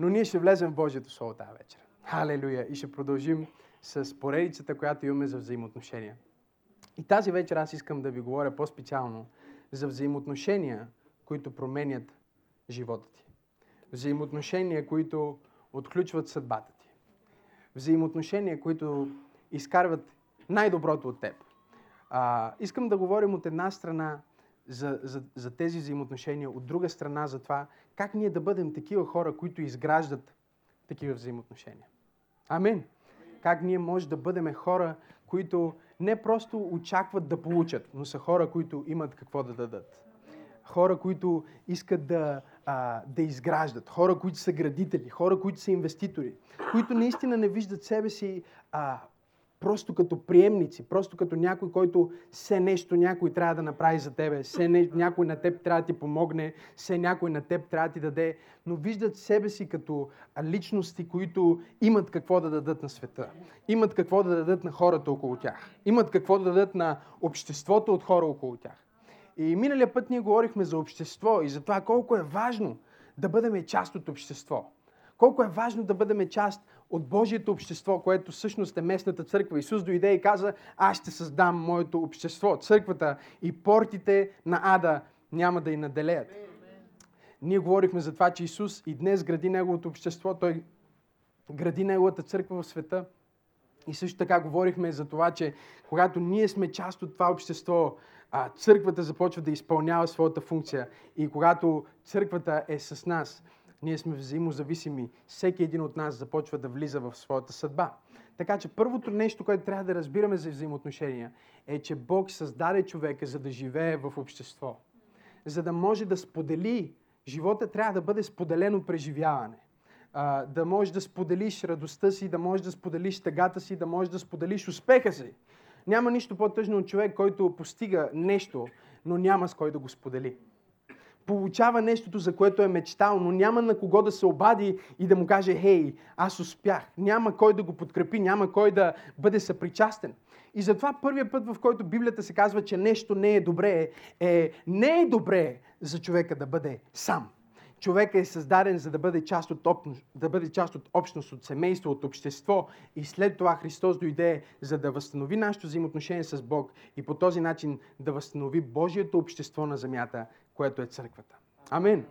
Но ние ще влезем в Божието Слово тази вечер. Халелуя! И ще продължим с поредицата, която имаме за взаимоотношения. И тази вечер аз искам да ви говоря по-специално за взаимоотношения, които променят живота ти. Взаимоотношения, които отключват съдбата ти. Взаимоотношения, които изкарват най-доброто от теб. А, искам да говорим от една страна за, за, за тези взаимоотношения, от друга страна за това как ние да бъдем такива хора, които изграждат такива взаимоотношения. Амин. Как ние може да бъдем хора, които не просто очакват да получат, но са хора, които имат какво да дадат. Хора, които искат да, а, да изграждат, хора, които са градители, хора, които са инвеститори, които наистина не виждат себе си а, просто като приемници, просто като някой, който все нещо някой трябва да направи за тебе, все не, някой на теб трябва да ти помогне, все някой на теб трябва да ти даде, но виждат себе си като личности, които имат какво да дадат на света, имат какво да дадат на хората около тях, имат какво да дадат на обществото от хора около тях. И миналия път ние говорихме за общество и за това колко е важно да бъдем част от общество. Колко е важно да бъдем част от Божието общество, което всъщност е местната църква. Исус дойде и каза, аз ще създам моето общество, църквата и портите на ада няма да й наделеят. Ние говорихме за това, че Исус и днес гради Неговото общество, Той гради Неговата църква в света. И също така говорихме за това, че когато ние сме част от това общество, църквата започва да изпълнява своята функция. И когато църквата е с нас, ние сме взаимозависими. Всеки един от нас започва да влиза в своята съдба. Така че първото нещо, което трябва да разбираме за взаимоотношения, е, че Бог създаде човека, за да живее в общество. За да може да сподели, живота трябва да бъде споделено преживяване. А, да можеш да споделиш радостта си, да можеш да споделиш тъгата си, да можеш да споделиш успеха си. Няма нищо по-тъжно от човек, който постига нещо, но няма с кой да го сподели получава нещото, за което е мечтал, но няма на кого да се обади и да му каже, хей, аз успях. Няма кой да го подкрепи, няма кой да бъде съпричастен. И затова първият път, в който Библията се казва, че нещо не е добре, е не е добре за човека да бъде сам. Човека е създаден за да бъде част от, общност, да бъде част от общност, от семейство, от общество. И след това Христос дойде, за да възстанови нашето взаимоотношение с Бог и по този начин да възстанови Божието общество на земята, което е църквата. Амин.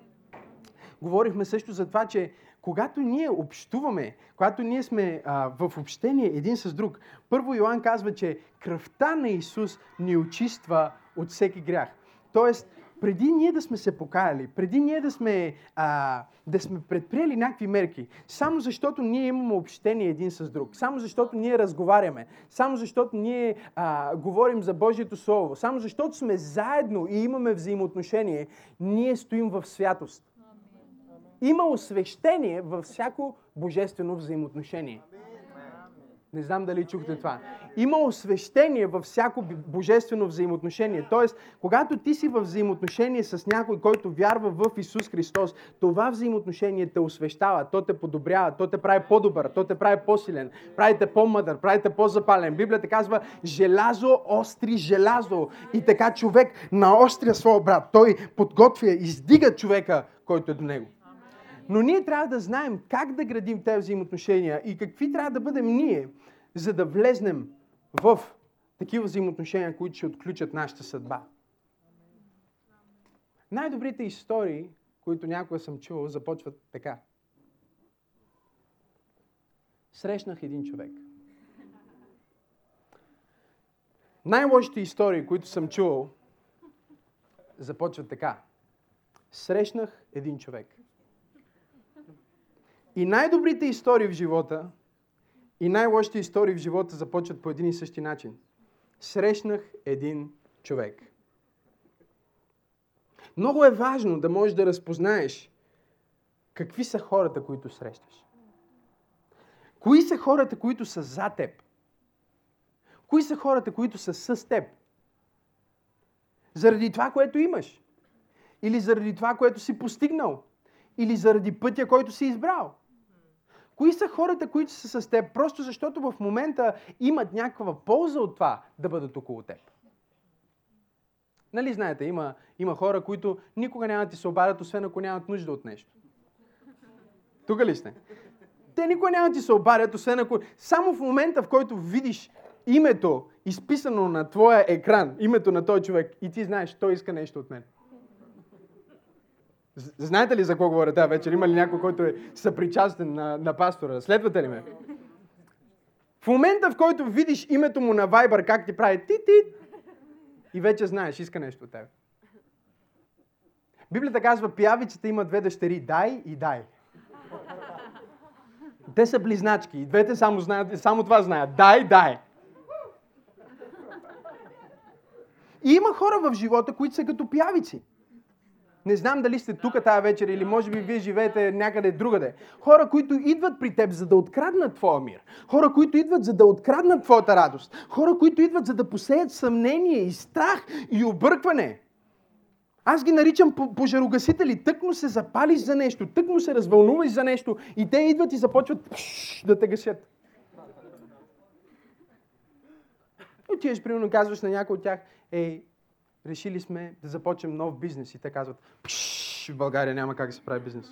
Говорихме също за това, че когато ние общуваме, когато ние сме а, в общение един с друг, първо Йоанн казва, че кръвта на Исус ни очиства от всеки грях. Тоест, преди ние да сме се покаяли, преди ние да сме, а, да сме предприели някакви мерки, само защото ние имаме общение един с друг, само защото ние разговаряме, само защото ние а, говорим за Божието Слово, само защото сме заедно и имаме взаимоотношение, ние стоим в святост. Има освещение във всяко божествено взаимоотношение. Не знам дали чухте това. Има освещение във всяко божествено взаимоотношение. Тоест, когато ти си в взаимоотношение с някой, който вярва в Исус Христос, това взаимоотношение те освещава, то те подобрява, то те прави по-добър, то те прави по-силен, прави те по-мъдър, прави те по-запален. Библията казва, желязо остри желязо. И така човек наостря своя брат. Той подготвя, издига човека, който е до него. Но ние трябва да знаем как да градим тези взаимоотношения и какви трябва да бъдем ние, за да влезнем в такива взаимоотношения, които ще отключат нашата съдба. Най-добрите истории, които някога съм чувал, започват така. Срещнах един човек. Най-лошите истории, които съм чувал, започват така. Срещнах един човек. И най-добрите истории в живота и най-лошите истории в живота започват по един и същи начин. Срещнах един човек. Много е важно да можеш да разпознаеш какви са хората, които срещаш. Кои са хората, които са за теб? Кои са хората, които са с теб? Заради това, което имаш? Или заради това, което си постигнал? Или заради пътя, който си избрал? Кои са хората, които са с теб, просто защото в момента имат някаква полза от това да бъдат около теб? Нали знаете, има, има хора, които никога няма да ти се обадят, освен ако нямат нужда от нещо. Тук ли сте? Те никой няма ти се обадят, освен ако... Само в момента, в който видиш името, изписано на твоя екран, името на този човек, и ти знаеш, той иска нещо от мен. Знаете ли за какво говоря тази вечер? Има ли някой, който е съпричастен на, на пастора? Следвате ли ме? В момента, в който видиш името му на Вайбър, как ти прави ти-ти, и вече знаеш, иска нещо от теб. Библията казва, пиявицата има две дъщери, дай и дай. Те са близначки. И двете само, знаят, само това знаят. Дай, дай. И има хора в живота, които са като пиявици. Не знам дали сте тук тази вечер или може би вие живеете някъде другаде. Хора, които идват при теб, за да откраднат твоя мир. Хора, които идват, за да откраднат твоята радост. Хора, които идват, за да посеят съмнение и страх и объркване. Аз ги наричам пожарогасители. Тък му се запалиш за нещо, тък му се развълнуваш за нещо и те идват и започват да те гасят. Отиваш, примерно, казваш на някой от тях, ей, решили сме да започнем нов бизнес. И те казват, в България няма как да се прави бизнес.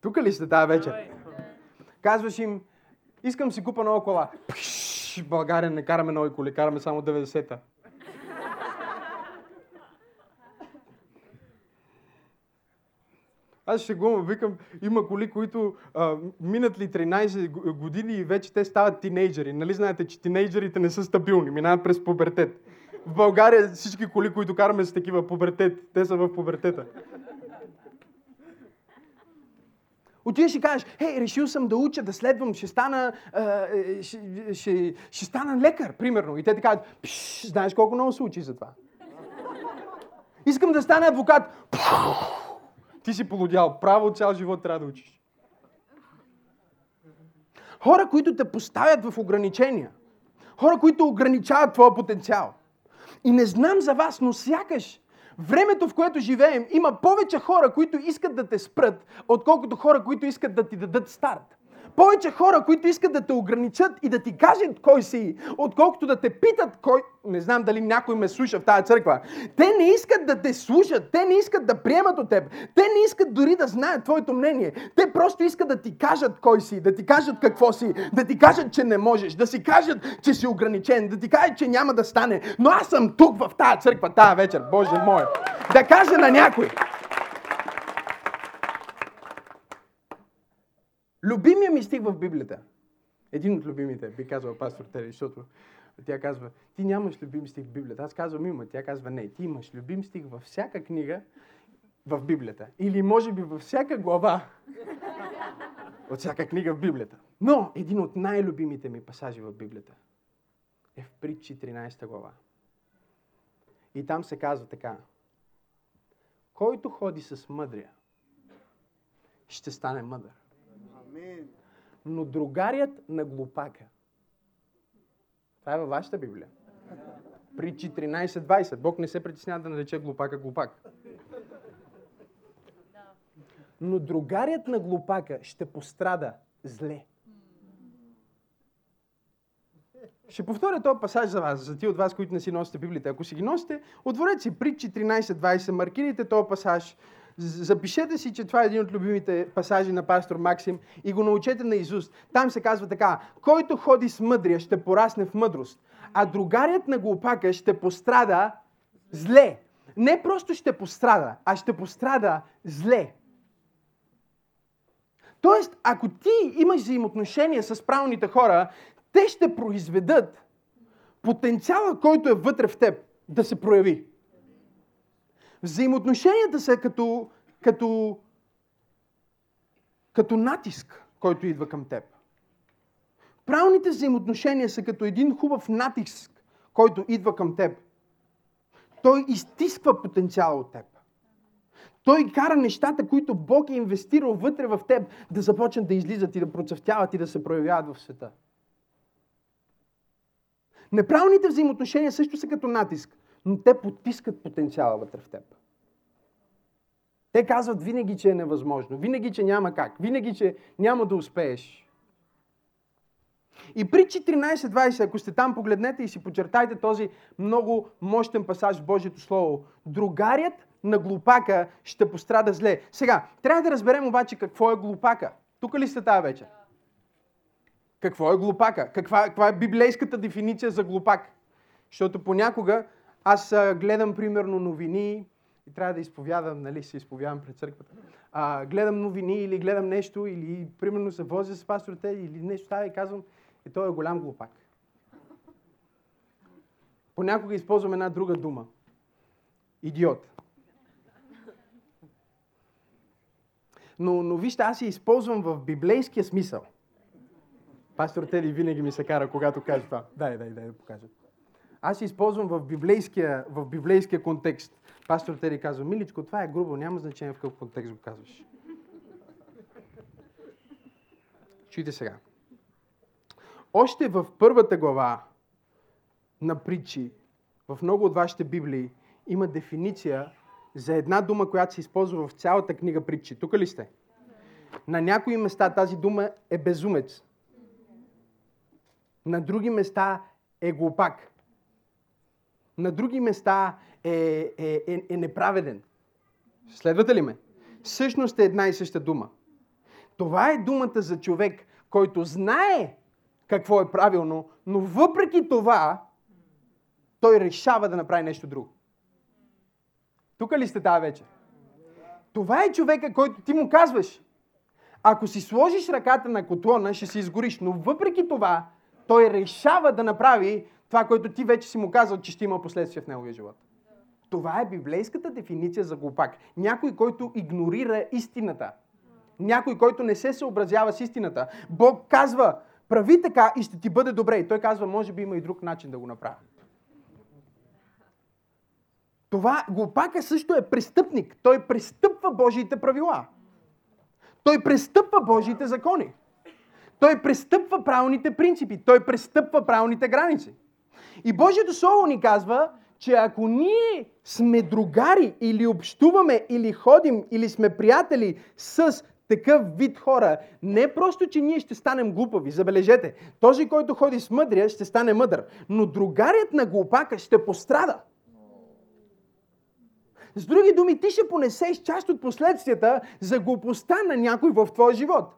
Тук ли сте тази вечер? Казваш им, искам си купа нова кола. Пш, в България не караме нови коли, караме само 90-та. Аз ще го викам, има коли, които а, минат ли 13 години и вече те стават тинейджери. Нали знаете, че тинейджерите не са стабилни, минават през пубертет. В България всички коли, които караме са такива пубертет. Те са в пубертета. Отиваш и кажеш, хей, решил съм да уча, да следвам, ще стана, е, ще, ще, ще стана лекар, примерно. И те ти казват, знаеш колко много се учи за това. Искам да стана адвокат. Пш, ти си полудял. Право цял живот трябва да учиш. Хора, които те поставят в ограничения. Хора, които ограничават твоя потенциал. И не знам за вас, но сякаш времето, в което живеем, има повече хора, които искат да те спрат, отколкото хора, които искат да ти дадат старт повече хора, които искат да те ограничат и да ти кажат кой си, отколкото да те питат кой... Не знам дали някой ме слуша в тази църква. Те не искат да те слушат, те не искат да приемат от теб, те не искат дори да знаят твоето мнение. Те просто искат да ти кажат кой си, да ти кажат какво си, да ти кажат, че не можеш, да си кажат, че си ограничен, да ти кажат, че няма да стане. Но аз съм тук в тази църква тази вечер, Боже мой. Да кажа на някой, Любимия ми стих в Библията. Един от любимите, би казал пастор Тери, защото тя казва, ти нямаш любим стих в Библията. Аз казвам има, тя казва не, ти имаш любим стих във всяка книга в Библията. Или може би във всяка глава от всяка книга в Библията. Но един от най-любимите ми пасажи в Библията е в Прит 14 глава. И там се казва така. Който ходи с мъдрия, ще стане мъдър. Но другарият на глупака. Това е във вашата Библия. При 14.20. Бог не се притеснява да нарече глупака глупак. Но другарият на глупака ще пострада зле. Ще повторя този пасаж за вас, за ти от вас, които не си носите Библията. Ако си ги носите, отворете си при 14.20, маркирайте този пасаж, Запишете си, че това е един от любимите пасажи на пастор Максим и го научете на Изус. Там се казва така, който ходи с мъдрия ще порасне в мъдрост, а другарият на глупака ще пострада зле. Не просто ще пострада, а ще пострада зле. Тоест, ако ти имаш взаимоотношения с правилните хора, те ще произведат потенциала, който е вътре в теб, да се прояви. Взаимоотношенията са като, като, като натиск, който идва към теб. Правилните взаимоотношения са като един хубав натиск, който идва към теб. Той изтисква потенциала от теб. Той кара нещата, които Бог е инвестирал вътре в теб, да започнат да излизат и да процъфтяват и да се проявяват в света. Неправилните взаимоотношения също са като натиск но те потискат потенциала вътре в теб. Те казват винаги, че е невъзможно, винаги, че няма как, винаги, че няма да успееш. И при 14.20, ако сте там, погледнете и си почертайте този много мощен пасаж в Божието Слово. Другарят на глупака ще пострада зле. Сега, трябва да разберем обаче какво е глупака. Тук ли сте тази вечер? Какво е глупака? Каква, каква е библейската дефиниция за глупак? Защото понякога аз гледам примерно новини и трябва да изповядам, нали, се изповядам пред църквата. А, гледам новини или гледам нещо, или примерно се возя с пасторите, или нещо става и казвам, и той е голям глупак. Понякога използвам една друга дума. Идиот. Но, но вижте, аз я използвам в библейския смисъл. Пастор Теди винаги ми се кара, когато каже това. Дай, дай, дай да покажа. Аз използвам в библейския, в библейския контекст. Пастор Тери казва, миличко, това е грубо, няма значение в какъв контекст го казваш. Чуйте сега. Още в първата глава на притчи, в много от вашите библии, има дефиниция за една дума, която се използва в цялата книга притчи. Тук ли сте? На някои места тази дума е безумец. На други места е глупак на други места е, е, е, е неправеден. Следвате ли ме? Същност е една и съща дума. Това е думата за човек, който знае какво е правилно, но въпреки това той решава да направи нещо друго. Тук ли сте тази вечер? Това е човека, който ти му казваш. Ако си сложиш ръката на котлона, ще се изгориш. Но въпреки това, той решава да направи това, което ти вече си му казал, че ще има последствия в неговия живот. Това е библейската дефиниция за глупак. Някой, който игнорира истината. Някой, който не се съобразява с истината. Бог казва, прави така и ще ти бъде добре. И той казва, може би има и друг начин да го направя. Това глупака също е престъпник. Той престъпва Божиите правила. Той престъпва Божиите закони. Той престъпва правилните принципи. Той престъпва правилните граници. И Божието Слово ни казва, че ако ние сме другари или общуваме, или ходим, или сме приятели с такъв вид хора, не просто, че ние ще станем глупави, забележете, този, който ходи с мъдрия, ще стане мъдър, но другарият на глупака ще пострада. С други думи, ти ще понесеш част от последствията за глупостта на някой в твоя живот.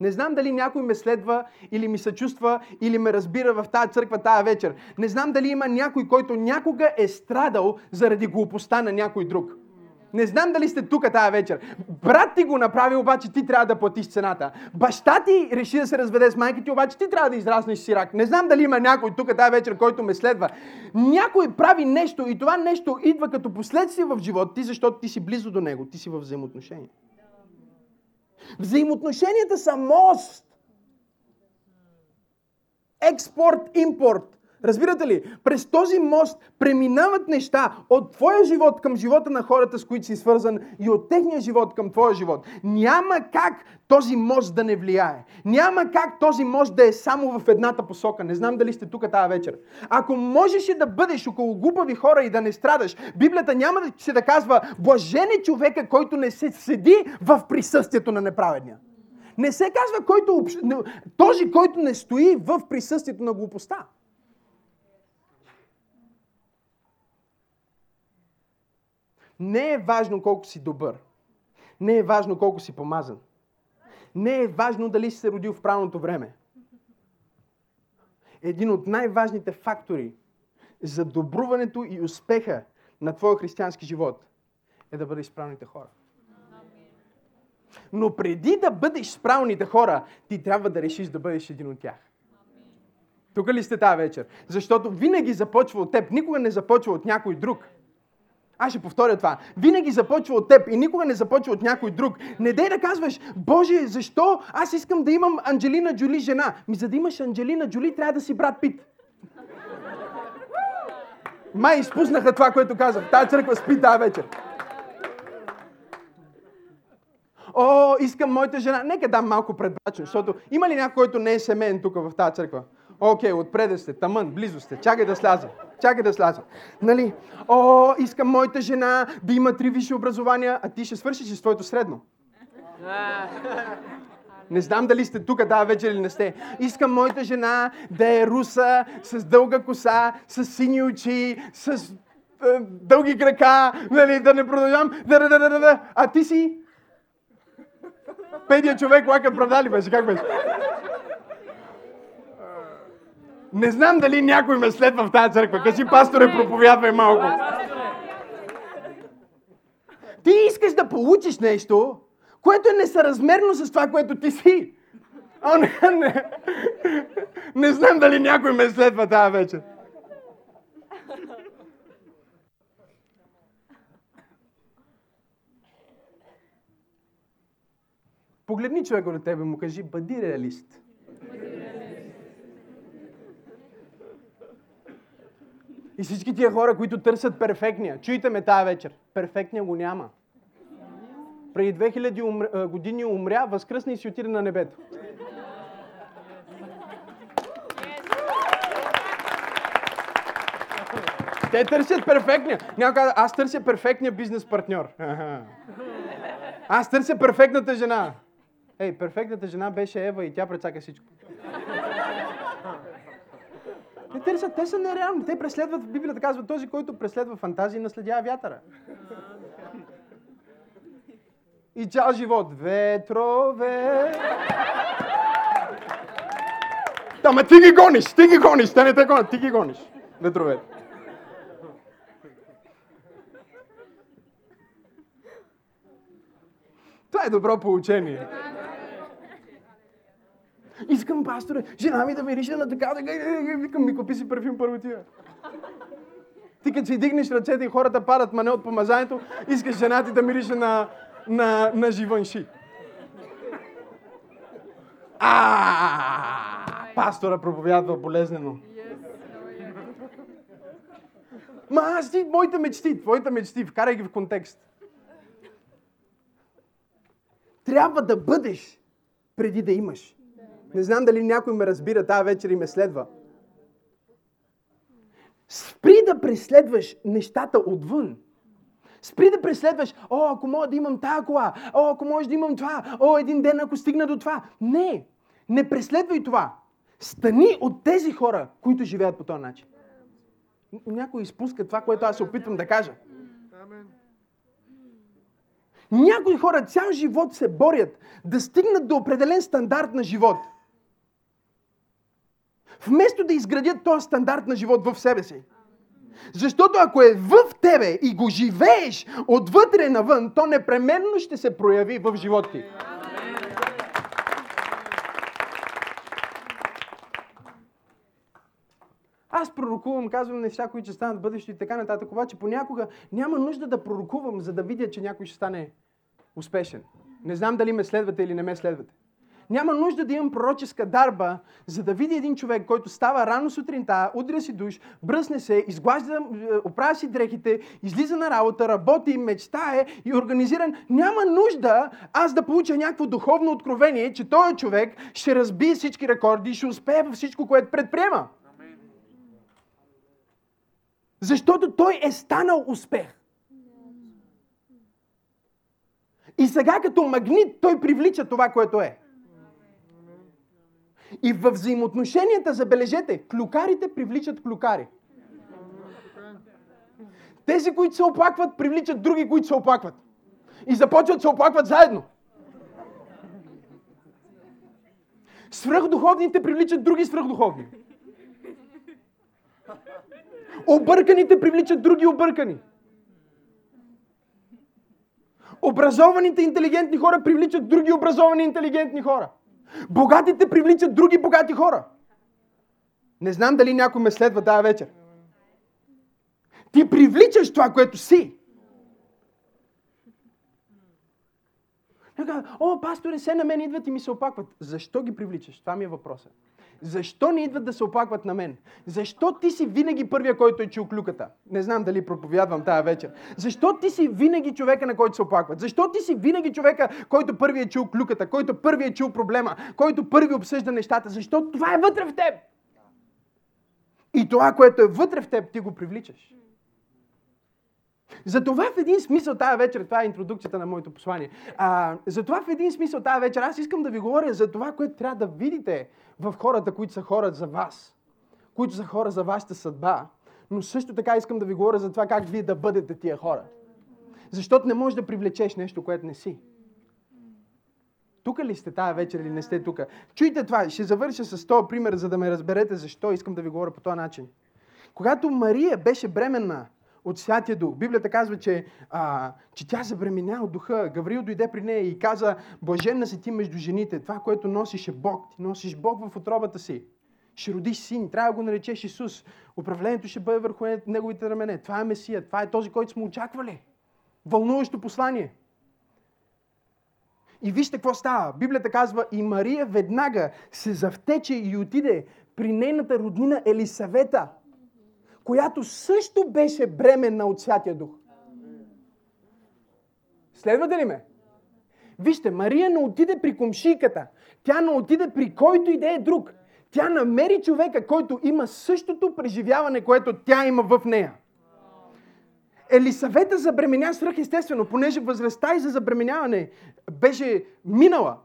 Не знам дали някой ме следва или ми съчувства или ме разбира в тази църква тази вечер. Не знам дали има някой, който някога е страдал заради глупостта на някой друг. Не знам дали сте тук тази вечер. Брат ти го направи, обаче ти трябва да платиш цената. Баща ти реши да се разведе с майка ти, обаче ти трябва да израснеш сирак. Не знам дали има някой тук тази вечер, който ме следва. Някой прави нещо и това нещо идва като последствие в живота ти, защото ти си близо до него, ти си в взаимоотношение. Взаимоотношенията са мост. Експорт-импорт. Разбирате ли? През този мост преминават неща от твоя живот към живота на хората, с които си свързан и от техния живот към твоя живот. Няма как този мост да не влияе. Няма как този мост да е само в едната посока. Не знам дали сте тук тази вечер. Ако можеше да бъдеш около глупави хора и да не страдаш, Библията няма да се да казва блажен е човека, който не се седи в присъствието на неправедния. Не се казва който, този, който не стои в присъствието на глупостта. Не е важно колко си добър. Не е важно колко си помазан. Не е важно дали си се родил в правилното време. Един от най-важните фактори за добруването и успеха на твоя християнски живот е да бъдеш правилните хора. Но преди да бъдеш с правилните хора, ти трябва да решиш да бъдеш един от тях. Тук ли сте тази вечер? Защото винаги започва от теб, никога не започва от някой друг. Аз ще повторя това. Винаги започва от теб и никога не започва от някой друг. Не дай да казваш, Боже, защо аз искам да имам Анджелина Джоли жена? Ми за да имаш Анджелина Джоли, трябва да си брат Пит. Май изпуснаха това, което казах. Тая църква спи тази вечер. О, искам моята жена. Нека дам малко предбачен, защото има ли някой, който не е семейен тук в тази църква? Окей, okay, отпреде сте, тамън, близо сте. Чакай да сляза. Чакай да сляза. Нали? О, искам моята жена да има три висши образования, а ти ще свършиш с твоето средно. Не знам дали сте тук, да, вече или не сте. Искам моята жена да е руса, с дълга коса, с сини очи, с дълги крака, нали, да не продължавам, да, да, да, да, да, а ти си петия човек, лака продали беше, как беше? Не знам дали някой ме следва в тази църква. Кажи, пасторе, проповядвай малко. Ти искаш да получиш нещо, което е несъразмерно с това, което ти си. О, не, не. Не знам дали някой ме следва тази вечер. Погледни човека на тебе и му кажи, бъди реалист. И всички тия хора, които търсят перфектния, чуйте ме тая вечер, перфектния го няма. Преди 2000 години умря, възкръсна и си отиде на небето. Те търсят перфектния. Някой каза, аз търся перфектния бизнес партньор. Аз търся перфектната жена. Ей, перфектната жена беше Ева и тя прецака всичко. Те търсят, те са нереални. Те преследват, Библията казва, този, който преследва фантазии, наследява вятъра. И цял живот. Ветрове. Ама ти ги гониш, ти ги гониш, те не те гонят, ти ги гониш. Ветровете. Това е добро получение. Искам, пасторе, жена ми да мирише на така, така, викам, ми купи си парфюм първо тия. Ти като си дигнеш ръцете и хората падат мане от помазанието, искаш жена ти да мирише на, на, на живанши. А, пастора проповядва болезнено. Ма аз ти, моите мечти, твоите мечти, вкарай ги в контекст. Трябва да бъдеш преди да имаш. Не знам дали някой ме разбира тази вечер и ме следва. Спри да преследваш нещата отвън. Спри да преследваш, о, ако мога да имам тази кола, о, ако може да имам това, о, един ден ако стигна до това. Не, не преследвай това. Стани от тези хора, които живеят по този начин. Някой изпуска това, което аз се опитвам да кажа. Някои хора цял живот се борят да стигнат до определен стандарт на живот. Вместо да изградят този стандарт на живот в себе си. Защото ако е в тебе и го живееш отвътре навън, то непременно ще се прояви в живота ти. Аз пророкувам, казвам неща, които ще станат бъдещето и така нататък, обаче понякога няма нужда да пророкувам, за да видя, че някой ще стане успешен. Не знам дали ме следвате или не ме следвате. Няма нужда да имам пророческа дарба, за да видя един човек, който става рано сутринта, удря си душ, бръсне се, изглажда, е, оправя си дрехите, излиза на работа, работи, мечтае и организиран. Няма нужда аз да получа някакво духовно откровение, че този човек ще разбие всички рекорди и ще успее във всичко, което предприема. Защото той е станал успех. И сега като магнит той привлича това, което е. И във взаимоотношенията, забележете, клюкарите привличат клюкари. Тези, които се оплакват, привличат други, които се оплакват. И започват се оплакват заедно. Свръхдуховните привличат други свръхдуховни. Обърканите привличат други объркани. Образованите интелигентни хора привличат други образовани интелигентни хора. Богатите привличат други богати хора. Не знам дали някой ме следва тази вечер. Ти привличаш това, което си. О, пасторе, се на мен идват и ми се опакват. Защо ги привличаш? Това ми е въпросът. Защо не идват да се оплакват на мен? Защо ти си винаги първия, който е чул клюката? Не знам дали проповядвам тази вечер. Защо ти си винаги човека, на който се оплакват? Защо ти си винаги човека, който първи е чул клюката, който първи е чул проблема, който първи обсъжда нещата? Защо това е вътре в теб? И това, което е вътре в теб, ти го привличаш. Затова в един смисъл тази вечер, това е интродукцията на моето послание, а, затова в един смисъл тази вечер аз искам да ви говоря за това, което трябва да видите в хората, които са хора за вас, които са хора за вашата съдба, Но също така искам да ви говоря за това как вие да бъдете тия хора. Защото не можеш да привлечеш нещо, което не си. Тук ли сте тази вечер или не сте тук? Чуйте това, ще завърша с този пример, за да ме разберете защо искам да ви говоря по този начин. Когато Мария беше бременна от Святия Дух, Библията казва, че, а, че тя забременя от Духа. Гаврил дойде при нея и каза, блаженна си ти между жените. Това, което носиш е Бог. Ти носиш Бог в отробата си. Ще родиш син, трябва да го наречеш Исус. Управлението ще бъде върху неговите рамене. Това е Месия, това е този, който сме очаквали. Вълнуващо послание. И вижте какво става. Библията казва, и Мария веднага се завтече и отиде при нейната роднина Елисавета, която също беше бременна от Святия Дух. Следвате ли ме? Вижте, Мария не отиде при комшийката. Тя не отиде при който и да е друг. Тя намери човека, който има същото преживяване, което тя има в нея. Елисавета забременя свръхестествено, понеже възрастта и за забременяване беше минала.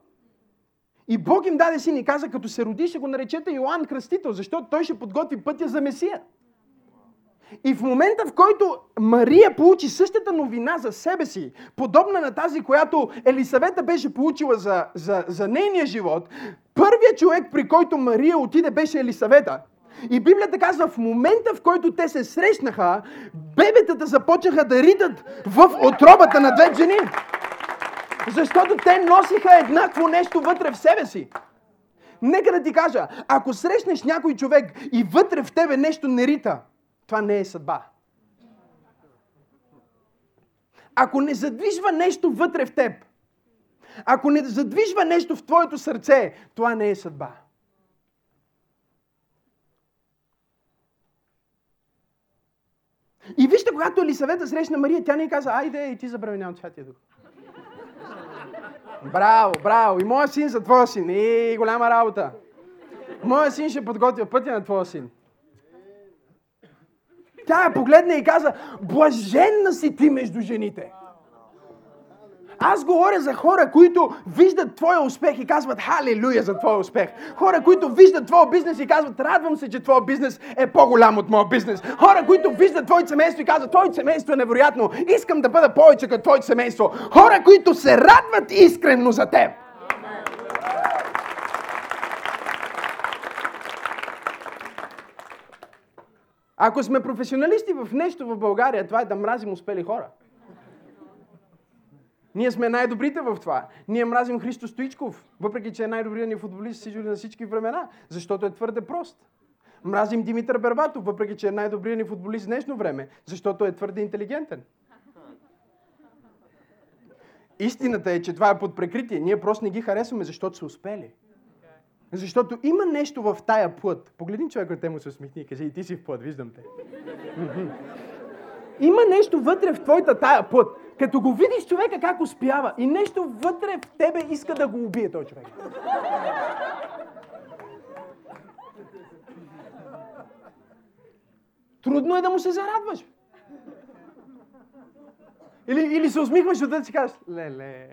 И Бог им даде син и каза, като се роди, ще го наречете Йоанн Кръстител, защото той ще подготви пътя за Месия. И в момента, в който Мария получи същата новина за себе си, подобна на тази, която Елисавета беше получила за, за, за нейния живот, първият човек, при който Мария отиде, беше Елисавета. И Библията казва, в момента в който те се срещнаха, бебетата започнаха да ритат в отробата на две жени. Защото те носиха еднакво нещо вътре в себе си. Нека да ти кажа, ако срещнеш някой човек и вътре в тебе нещо не рита, това не е съдба. Ако не задвижва нещо вътре в теб, ако не задвижва нещо в твоето сърце, това не е съдба. И вижте, когато Елисавета срещна Мария, тя не каза, айде и ти забравя от Святия Дух. Браво, браво! И моя син за твоя син. И голяма работа. Моя син ще подготвя пътя на твоя син. Тя я погледна и каза, блаженна си ти между жените. Аз говоря за хора, които виждат твоя успех и казват халелуя за твоя успех. Хора, които виждат твоя бизнес и казват радвам се, че твоя бизнес е по-голям от моя бизнес. Хора, които виждат твоето семейство и казват твоето семейство е невероятно. Искам да бъда повече като твоето семейство. Хора, които се радват искрено за теб. Ако сме професионалисти в нещо в България, това е да мразим успели хора. Ние сме най-добрите в това. Ние мразим Христо Стоичков, въпреки че е най-добрият ни футболист на всички времена, защото е твърде прост. Мразим Димитър Бербатов, въпреки че е най-добрият ни футболист в днешно време, защото е твърде интелигентен. Истината е, че това е под прекритие. Ние просто не ги харесваме, защото са успели. Защото има нещо в тая плът. Погледни човек, те му се усмихни и каже, и ти си в плът, виждам те. има нещо вътре в твоята тая плът. Като го видиш човека как успява и нещо вътре в тебе иска да го убие този човек. Трудно е да му се зарадваш. Или, или се усмихваш от да си кажеш, леле.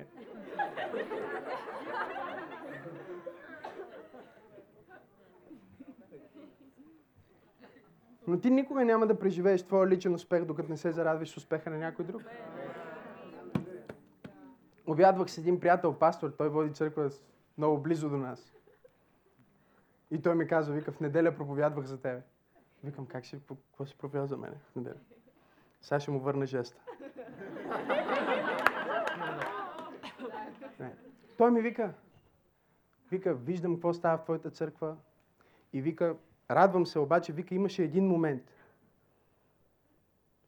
Но ти никога няма да преживееш твоя личен успех, докато не се зарадваш с успеха на някой друг. Обядвах с един приятел, пастор, той води църква много близо до нас. И той ми казва, вика, в неделя проповядвах за тебе. Викам, как си, какво си проповядва за мене в неделя? Сега ще му върна жеста. Той ми вика, вика, виждам какво става в твоята църква и вика, радвам се, обаче, вика, имаше един момент.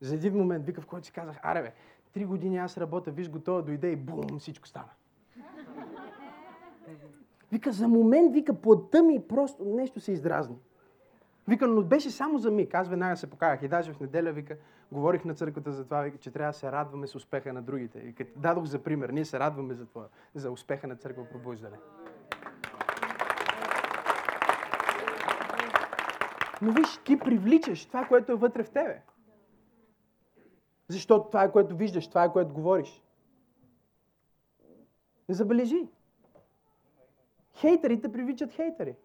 За един момент, вика, в който си казах, аре бе, Три години аз работя, виж готова, дойде и бум, всичко стана. Вика, за момент, вика, плътта ми просто нещо се издразни. Вика, но беше само за миг. Аз веднага се покаях и даже в неделя, вика, говорих на църквата за това, вика, че трябва да се радваме с успеха на другите. Вика, дадох за пример, ние се радваме за това, за успеха на църква пробуждане. Но виж, ти привличаш това, което е вътре в тебе. Защото това е което виждаш, това е което говориш. Забележи. Хейтерите привичат хейтери.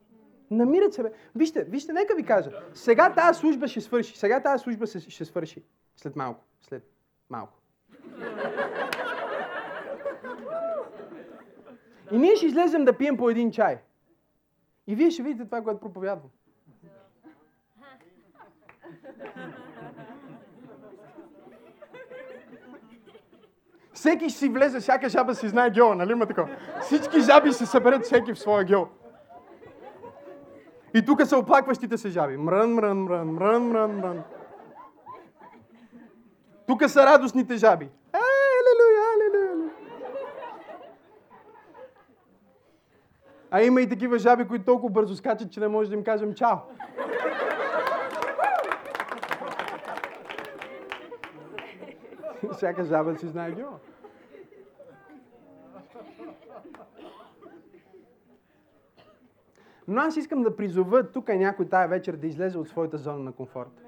Намират се. Вижте, вижте, нека ви кажа. Сега тази служба ще свърши. Сега тази служба ще свърши. След малко. След малко. И ние ще излезем да пием по един чай. И вие ще видите това, което проповядвам. Всеки си влезе, всяка жаба си знае гео, нали има такова? Всички жаби се съберат всеки в своя гео. И тук са оплакващите се жаби. Мрън, мрън, мрън, мрън, мрън, мрън. Тук са радостните жаби. Алелуя, алелуя. А има и такива жаби, които толкова бързо скачат, че не може да им кажем чао. Всяка жаба си знае гео. Но аз искам да призова тук някой тая вечер да излезе от своята зона на комфорт.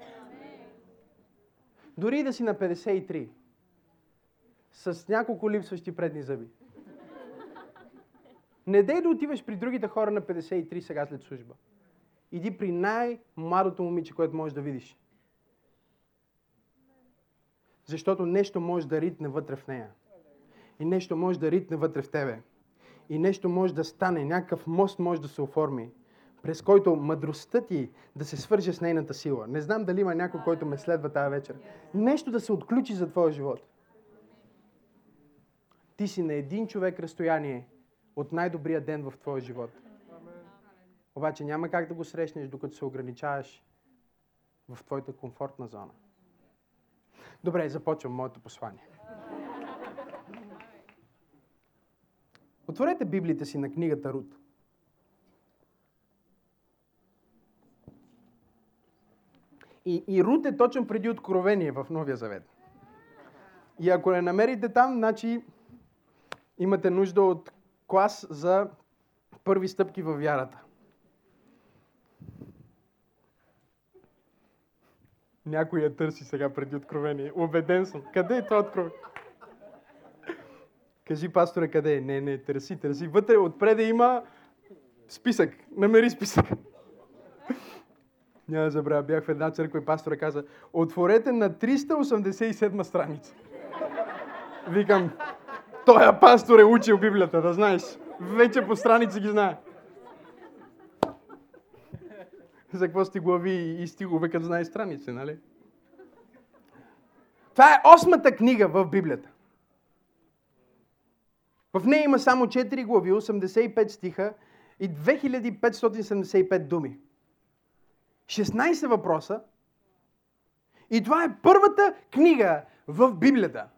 Дори да си на 53, с няколко липсващи предни зъби. Не дей да отиваш при другите хора на 53 сега след служба. Иди при най-младото момиче, което можеш да видиш. Защото нещо може да ритне вътре в нея. И нещо може да ритне вътре в тебе. И нещо може да стане, някакъв мост може да се оформи, през който мъдростта ти да се свърже с нейната сила. Не знам дали има някой, който ме следва тази вечер. Нещо да се отключи за твоя живот. Ти си на един човек разстояние от най-добрия ден в твоя живот. Обаче няма как да го срещнеш, докато се ограничаваш в твоята комфортна зона. Добре, започвам моето послание. Отворете Библията си на книгата Рут. И, и Рут е точно преди Откровение в Новия Завет. И ако не намерите там, значи имате нужда от клас за първи стъпки във вярата. Някой я търси сега преди откровение. Убеден съм. Къде е това откровение? Кажи, пасторе, къде е? Не, не, търси, търси. Вътре, отпреде има списък. Намери списък. Няма да забравя, бях в една църква и пастора каза, отворете на 387 страница. Викам, той пастор е учил Библията, да знаеш. Вече по страници ги знае. За какво сте глави и стигове, като знае страници, нали? Това е осмата книга в Библията. В нея има само 4 глави, 85 стиха и 2575 думи. 16 въпроса. И това е първата книга в Библията,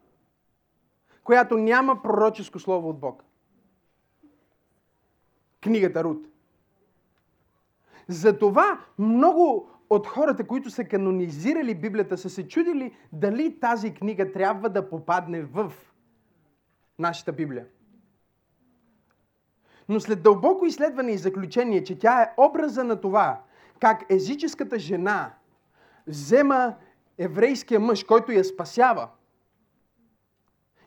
която няма пророческо слово от Бог. Книгата Рут. Затова много от хората, които са канонизирали Библията, са се чудили дали тази книга трябва да попадне в нашата Библия. Но след дълбоко изследване и заключение, че тя е образа на това, как езическата жена взема еврейския мъж, който я спасява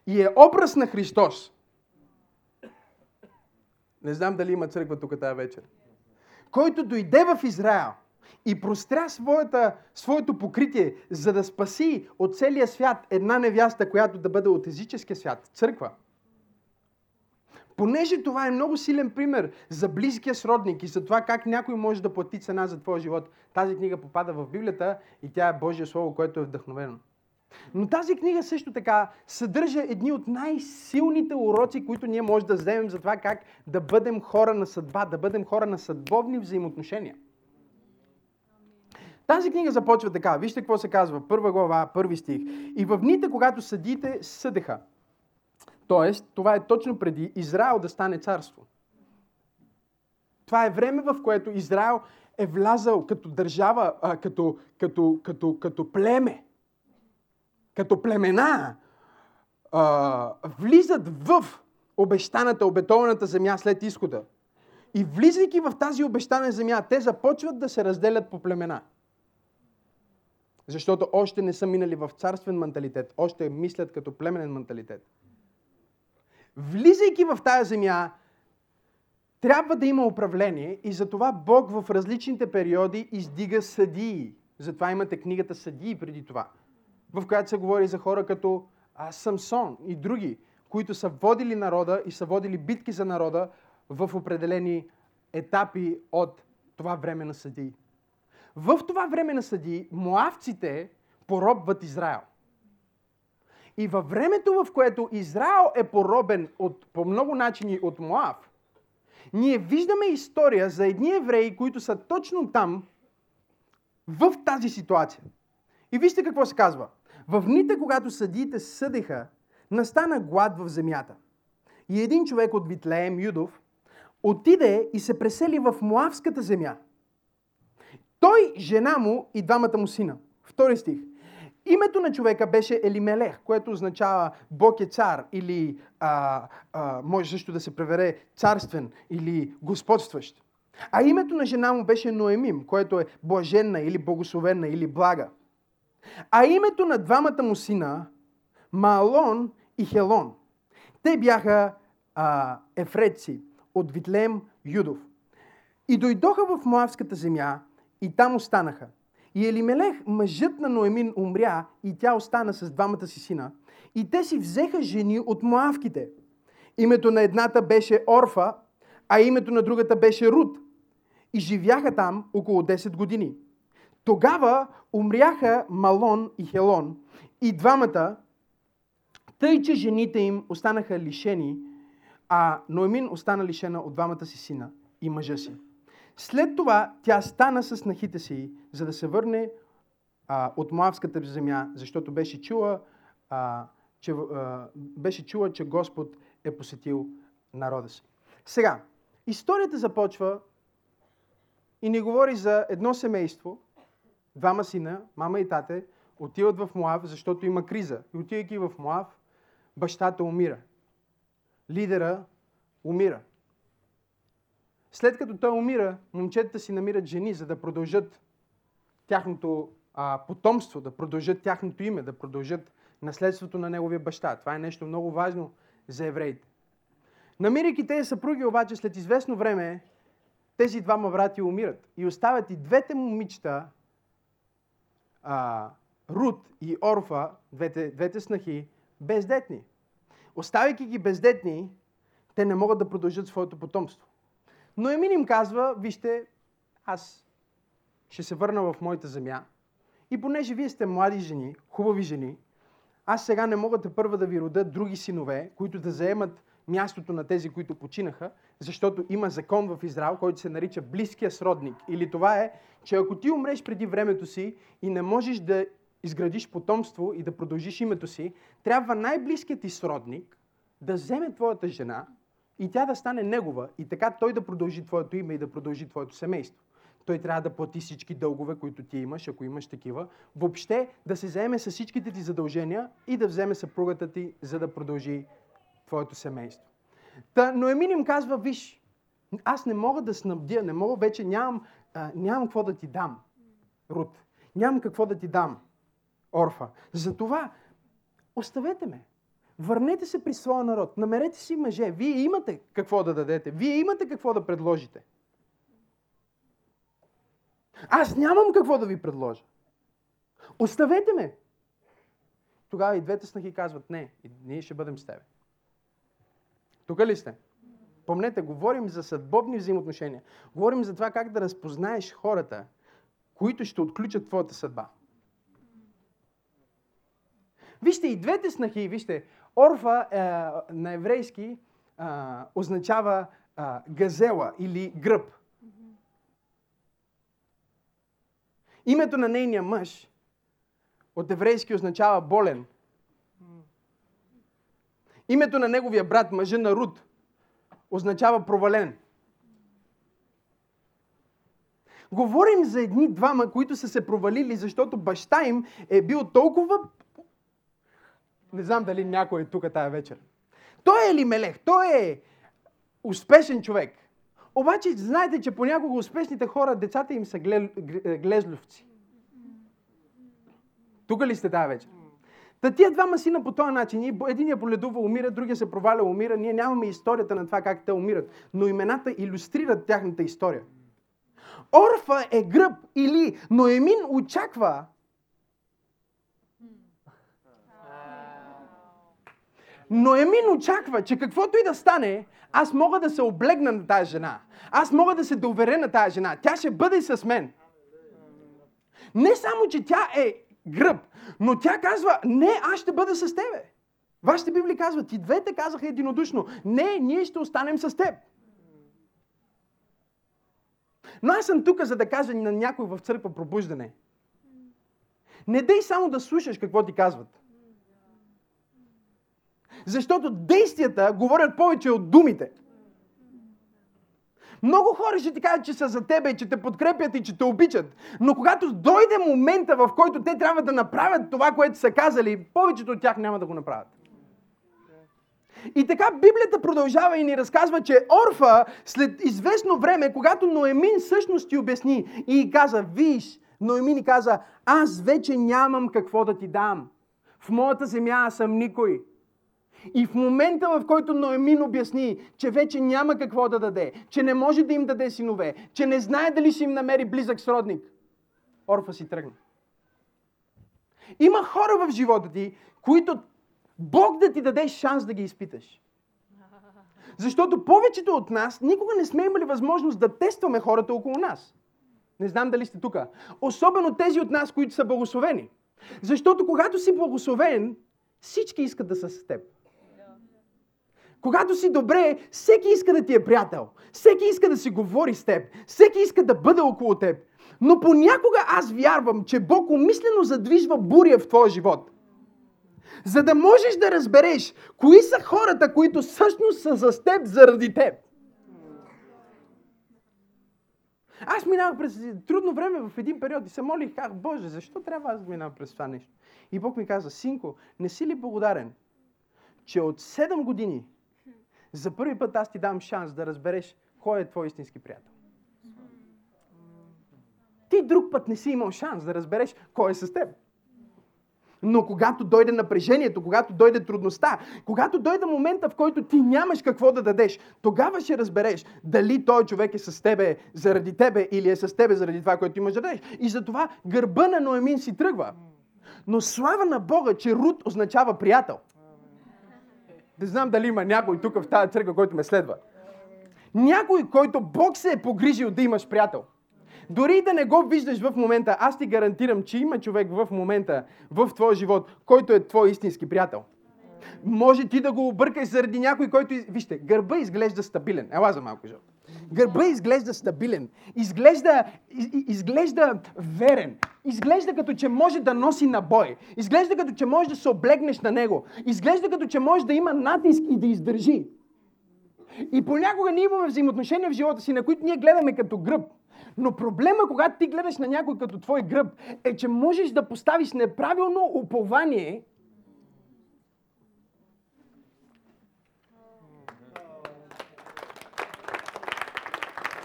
и е образ на Христос. Не знам дали има църква тук тази вечер. Който дойде в Израел и простря своята, своето покритие, за да спаси от целия свят една невяста, която да бъде от езическия свят. Църква. Понеже това е много силен пример за близкия сродник и за това как някой може да плати цена за твоя живот, тази книга попада в Библията и тя е Божие Слово, което е вдъхновено. Но тази книга също така съдържа едни от най-силните уроци, които ние можем да вземем за това как да бъдем хора на съдба, да бъдем хора на съдбовни взаимоотношения. Тази книга започва така. Вижте какво се казва. Първа глава, първи стих. И в дните, когато съдите, съдеха. Тоест, това е точно преди Израел да стане царство. Това е време, в което Израел е влязал като държава, като, като, като, като племе, като племена, а, влизат в обещаната, обетованата земя след изхода. И влизайки в тази обещана земя, те започват да се разделят по племена. Защото още не са минали в царствен менталитет, още мислят като племенен менталитет влизайки в тая земя, Трябва да има управление и затова Бог в различните периоди издига съдии. Затова имате книгата Съдии преди това, в която се говори за хора като а, Самсон и други, които са водили народа и са водили битки за народа в определени етапи от това време на съдии. В това време на съдии моавците поробват Израел. И във времето, в което Израел е поробен от, по много начини от Моав, ние виждаме история за едни евреи, които са точно там, в тази ситуация. И вижте какво се казва. В дните, когато съдиите съдеха, настана глад в земята. И един човек от Витлеем, Юдов, отиде и се пресели в Моавската земя. Той, жена му и двамата му сина. Втори стих. Името на човека беше Елимелех, което означава Бог е цар или а, а, може също да се превере царствен или господстващ. А името на жена му беше Ноемим, което е блаженна или благословена или блага. А името на двамата му сина Маалон и Хелон. Те бяха а, ефреци от Витлем Юдов. И дойдоха в Моавската земя и там останаха. И Елимелех, мъжът на Ноемин, умря и тя остана с двамата си сина. И те си взеха жени от Моавките. Името на едната беше Орфа, а името на другата беше Руд. И живяха там около 10 години. Тогава умряха Малон и Хелон и двамата, тъй че жените им останаха лишени, а Ноемин остана лишена от двамата си сина и мъжа си. След това тя стана с нахите си, за да се върне а, от Моавската земя, защото беше чула, а, че, а, беше чула, че Господ е посетил народа си. Сега, историята започва и ни говори за едно семейство, двама сина, мама и тате, отиват в Моав, защото има криза. И отивайки в Моав, бащата умира. Лидера умира. След като той умира, момчетата си намират жени, за да продължат тяхното а, потомство, да продължат тяхното име, да продължат наследството на неговия баща. Това е нещо много важно за евреите. Намирайки тези съпруги, обаче, след известно време, тези двама брати умират. И оставят и двете момичета, а, Рут и Орфа, двете, двете снахи, бездетни. Оставяйки ги бездетни, те не могат да продължат своето потомство. Но Емин им казва, вижте, аз ще се върна в моята земя и понеже вие сте млади жени, хубави жени, аз сега не мога да първа да ви рода други синове, които да заемат мястото на тези, които починаха, защото има закон в Израел, който се нарича близкия сродник. Или това е, че ако ти умреш преди времето си и не можеш да изградиш потомство и да продължиш името си, трябва най-близкият ти сродник да вземе твоята жена и тя да стане негова и така той да продължи твоето име и да продължи твоето семейство. Той трябва да плати всички дългове, които ти имаш, ако имаш такива. Въобще да се заеме с всичките ти задължения и да вземе съпругата ти, за да продължи твоето семейство. Та, но Емин им казва, виж, аз не мога да снабдя, не мога вече, нямам, а, нямам какво да ти дам, Рут. Нямам какво да ти дам, Орфа. Затова оставете ме. Върнете се при своя народ. Намерете си мъже. Вие имате какво да дадете. Вие имате какво да предложите. Аз нямам какво да ви предложа. Оставете ме. Тогава и двете снахи казват, не, ние ще бъдем с тебе. Тук ли сте? Помнете, говорим за съдбовни взаимоотношения. Говорим за това как да разпознаеш хората, които ще отключат твоята съдба. Вижте, и двете снахи, вижте, Орфа е, на еврейски е, означава е, газела или гръб. Името на нейния мъж от еврейски означава болен. Името на неговия брат, мъжа на Руд, означава провален. Говорим за едни двама, които са се провалили, защото баща им е бил толкова не знам дали някой е тук тази вечер. Той е Елимелех, той е успешен човек. Обаче, знаете, че понякога успешните хора, децата им са глезлювци. Тук ли сте тази вечер? Та тия двама сина по този начин, единия боледува, умира, другия се проваля, умира. Ние нямаме историята на това как те умират, но имената иллюстрират тяхната история. Орфа е гръб или Ноемин очаква Ноемин очаква, че каквото и да стане, аз мога да се облегна на тази жена. Аз мога да се доверя на тази жена. Тя ще бъде с мен. Не само, че тя е гръб, но тя казва, не, аз ще бъда с тебе. Вашите Библии казват, и двете казаха единодушно, не, ние ще останем с теб. Но аз съм тук, за да кажа на някой в църква пробуждане. Не дей само да слушаш какво ти казват. Защото действията говорят повече от думите. Много хора ще ти кажат, че са за тебе, че те подкрепят и че те обичат. Но когато дойде момента, в който те трябва да направят това, което са казали, повечето от тях няма да го направят. И така Библията продължава и ни разказва, че Орфа след известно време, когато Ноемин всъщност ти обясни и каза, виж, Ноемин каза, аз вече нямам какво да ти дам. В моята земя аз съм никой. И в момента, в който Ноемин обясни, че вече няма какво да даде, че не може да им даде синове, че не знае дали ще им намери близък сродник, Орфа си тръгна. Има хора в живота ти, които Бог да ти даде шанс да ги изпиташ. Защото повечето от нас никога не сме имали възможност да тестваме хората около нас. Не знам дали сте тук. Особено тези от нас, които са благословени. Защото когато си благословен, всички искат да са с теб. Когато си добре, всеки иска да ти е приятел. Всеки иска да си говори с теб. Всеки иска да бъде около теб. Но понякога аз вярвам, че Бог умислено задвижва буря в твоя живот. За да можеш да разбереш кои са хората, които всъщност са за теб заради теб. Аз минавах през трудно време в един период и се молих, как, Боже, защо трябва аз да минавам през това нещо? И Бог ми каза, синко, не си ли благодарен, че от 7 години за първи път аз ти дам шанс да разбереш кой е твой истински приятел. Ти друг път не си имал шанс да разбереш кой е с теб. Но когато дойде напрежението, когато дойде трудността, когато дойде момента, в който ти нямаш какво да дадеш, тогава ще разбереш дали той човек е с тебе заради тебе или е с тебе заради това, което имаш да дадеш. И затова гърба на Ноемин си тръгва. Но слава на Бога, че Рут означава приятел. Не знам дали има някой тук в тази църква, който ме следва. Някой, който Бог се е погрижил да имаш приятел. Дори да не го виждаш в момента, аз ти гарантирам, че има човек в момента в твоя живот, който е твой истински приятел. Може ти да го объркаш заради някой, който... Вижте, гърба изглежда стабилен. Ела за малко, жълт. Гърба изглежда стабилен. Изглежда, из, изглежда верен. Изглежда като че може да носи набой. Изглежда като че може да се облегнеш на него. Изглежда като че може да има натиск и да издържи. И понякога ние имаме взаимоотношения в живота си, на които ние гледаме като гръб. Но проблема, когато ти гледаш на някой като твой гръб, е, че можеш да поставиш неправилно упование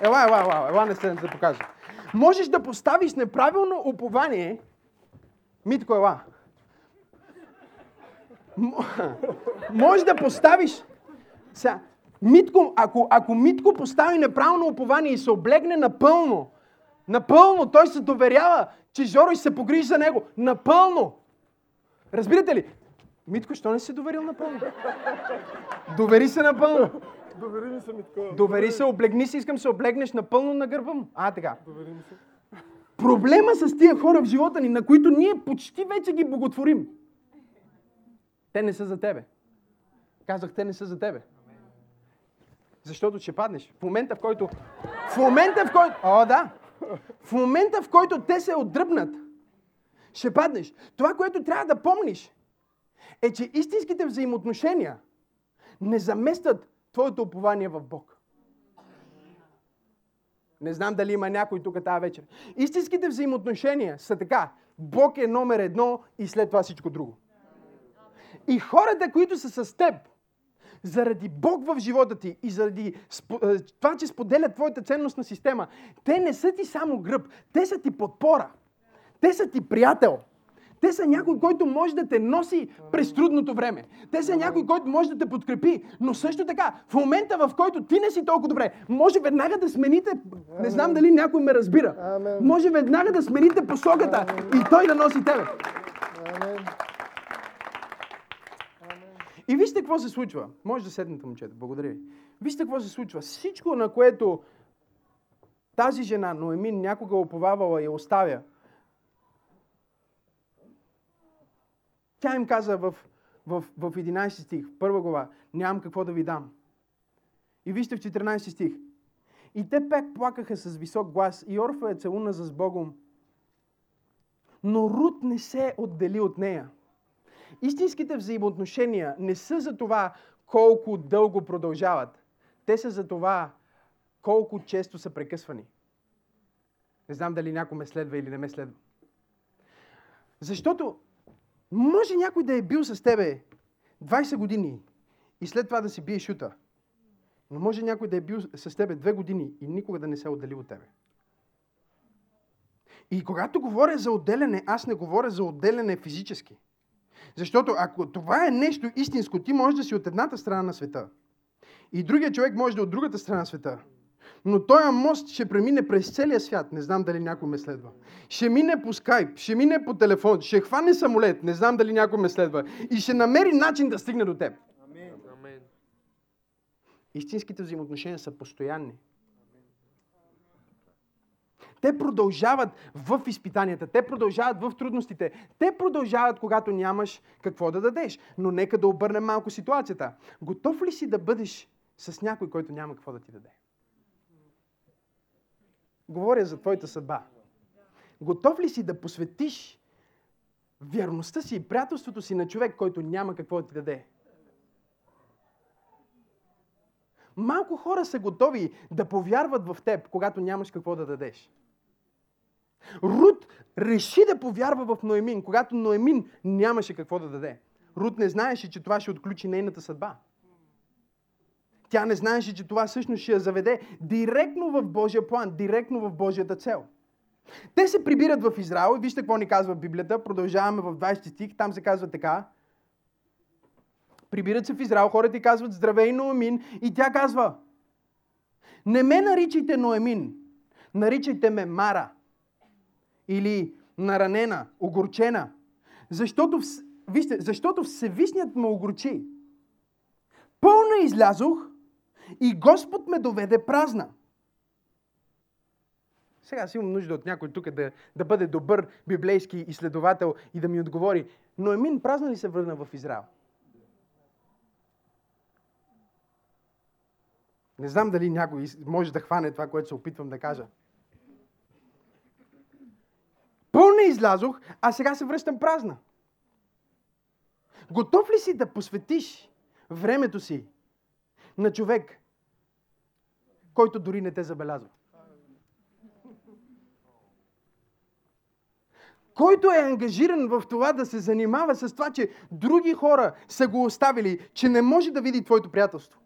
Ела, ела, ела, ела не се да покажа. Можеш да поставиш неправилно упование. Митко, ела. Може да поставиш... Сега, Митко, ако, ако Митко постави неправилно упование и се облегне напълно, напълно, той се доверява, че Жоро се погрижи за него. Напълно. Разбирате ли? Митко, що не си доверил напълно? Довери се напълно. Довери ми се, Митко. Довери се, облегни се, искам се облегнеш напълно на гърба му. А, така. Довери ми се. Проблема с тия хора в живота ни, на които ние почти вече ги боготворим. Те не са за тебе. Казах, те не са за тебе. Защото ще паднеш. В момента, в който... В момента, в който... О, да! В момента, в който те се отдръпнат, ще паднеш. Това, което трябва да помниш, е, че истинските взаимоотношения не заместят твоето упование в Бог. Не знам дали има някой тук тази вечер. Истинските взаимоотношения са така. Бог е номер едно и след това всичко друго. И хората, които са с теб, заради Бог в живота ти и заради това, че споделят твоята ценностна система, те не са ти само гръб, те са ти подпора. Те са ти приятел. Те са някой, който може да те носи през трудното време. Те са някой, който може да те подкрепи. Но също така, в момента, в който ти не си толкова добре, може веднага да смените, не знам дали някой ме разбира, може веднага да смените посоката и той да носи тебе. И вижте какво се случва. Може да седнете, момчета. Благодаря ви. Вижте какво се случва. Всичко, на което тази жена, Ноемин, някога оповавала и оставя, тя им каза в, в, в 11 стих, в първа глава, нямам какво да ви дам. И вижте в 14 стих. И те пек плакаха с висок глас и Орфа е целуна с Богом. Но Рут не се отдели от нея. Истинските взаимоотношения не са за това колко дълго продължават. Те са за това колко често са прекъсвани. Не знам дали някой ме следва или не ме следва. Защото може някой да е бил с тебе 20 години и след това да си бие шута. Но може някой да е бил с тебе две години и никога да не се отдели от тебе. И когато говоря за отделяне, аз не говоря за отделяне физически. Защото ако това е нещо истинско, ти можеш да си от едната страна на света. И другия човек може да е от другата страна на света. Но този мост ще премине през целия свят. Не знам дали някой ме следва. Ще мине по скайп, ще мине по телефон, ще хване самолет. Не знам дали някой ме следва. И ще намери начин да стигне до теб. Амин. Истинските взаимоотношения са постоянни. Те продължават в изпитанията, те продължават в трудностите, те продължават, когато нямаш какво да дадеш. Но нека да обърнем малко ситуацията. Готов ли си да бъдеш с някой, който няма какво да ти даде? Говоря за твоята съдба. Готов ли си да посветиш вярността си и приятелството си на човек, който няма какво да ти даде? Малко хора са готови да повярват в теб, когато нямаш какво да дадеш. Рут реши да повярва в Ноемин, когато Ноемин нямаше какво да даде. Рут не знаеше, че това ще отключи нейната съдба. Тя не знаеше, че това всъщност ще я заведе директно в Божия план, директно в Божията цел. Те се прибират в Израел и вижте какво ни казва Библията. Продължаваме в 20 стих. Там се казва така. Прибират се в Израел, хората ти казват здравей Ноемин и тя казва не ме наричайте Ноемин, наричайте ме Мара или наранена, огорчена. Защото, вижте, защото Всевишният ме огорчи. Пълна излязох и Господ ме доведе празна. Сега си имам нужда от някой тук да, да бъде добър библейски изследовател и да ми отговори. Но Емин празна ли се върна в Израел? Не знам дали някой може да хване това, което се опитвам да кажа. Пълна излязох, а сега се връщам празна. Готов ли си да посветиш времето си на човек, който дори не те забелязва? който е ангажиран в това да се занимава с това, че други хора са го оставили, че не може да види твоето приятелство.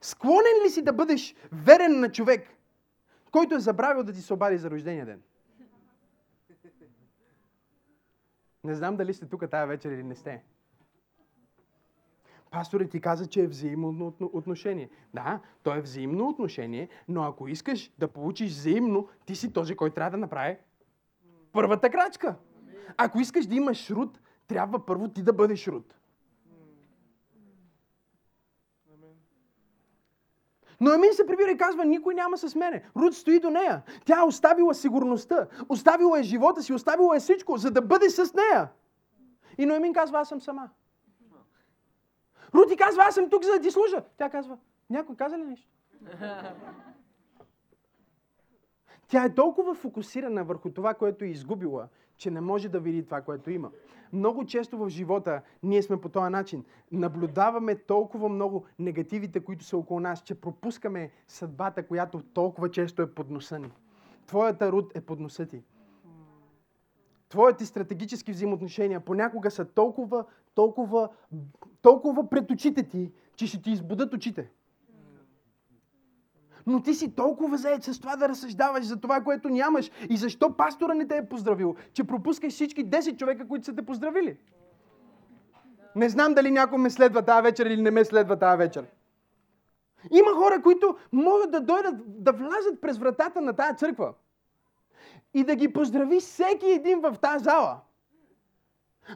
Склонен ли си да бъдеш верен на човек, който е забравил да ти се обади за рождения ден? Не знам дали сте тук тая вечер или не сте. Пасторът ти каза, че е взаимно отношение. Да, то е взаимно отношение, но ако искаш да получиш взаимно, ти си този, който трябва да направи първата крачка. Ако искаш да имаш руд, трябва първо ти да бъдеш руд. Но Емин се прибира и казва, никой няма с мене. Руд стои до нея. Тя е оставила сигурността, оставила е живота си, оставила е всичко, за да бъде с нея. И Ноемин казва, аз съм сама. Рути казва, аз съм тук, за да ти служа. Тя казва, някой каза ли нещо? Тя е толкова фокусирана върху това, което е изгубила, че не може да види това, което има. Много често в живота ние сме по този начин. Наблюдаваме толкова много негативите, които са около нас, че пропускаме съдбата, която толкова често е под носа ни. Твоята руд е под носа ти. Твоите стратегически взаимоотношения понякога са толкова, толкова, толкова пред очите ти, че ще ти избудат очите. Но ти си толкова заед с това да разсъждаваш за това, което нямаш. И защо пастора не те е поздравил, че пропускаш всички 10 човека, които са те поздравили. Не знам дали някой ме следва тази вечер или не ме следва тази вечер. Има хора, които могат да дойдат, да влязат през вратата на тази църква и да ги поздрави всеки един в тази зала.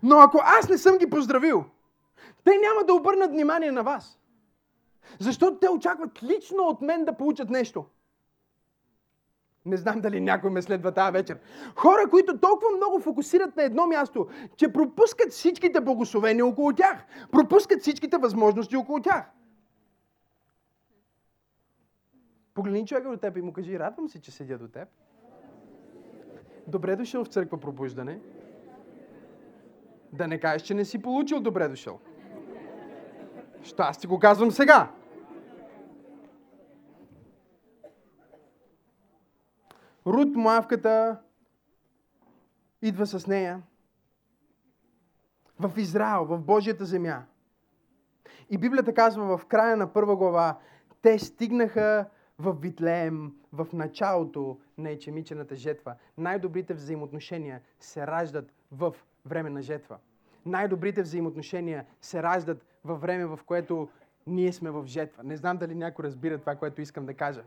Но ако аз не съм ги поздравил, те няма да обърнат внимание на вас. Защото те очакват лично от мен да получат нещо. Не знам дали някой ме следва тази вечер. Хора, които толкова много фокусират на едно място, че пропускат всичките благословения около тях. Пропускат всичките възможности около тях. Погледни човека до теб и му кажи, радвам се, че седя до теб. Добре дошъл в църква пробуждане. Да не кажеш, че не си получил добре дошъл. Що аз ти го казвам сега? Рут Моавката идва с нея в Израел, в Божията земя. И Библията казва в края на първа глава, те стигнаха в Витлеем, в началото на ечемичената жетва. Най-добрите взаимоотношения се раждат в време на жетва. Най-добрите взаимоотношения се раждат във време, в което ние сме в жетва. Не знам дали някой разбира това, което искам да кажа.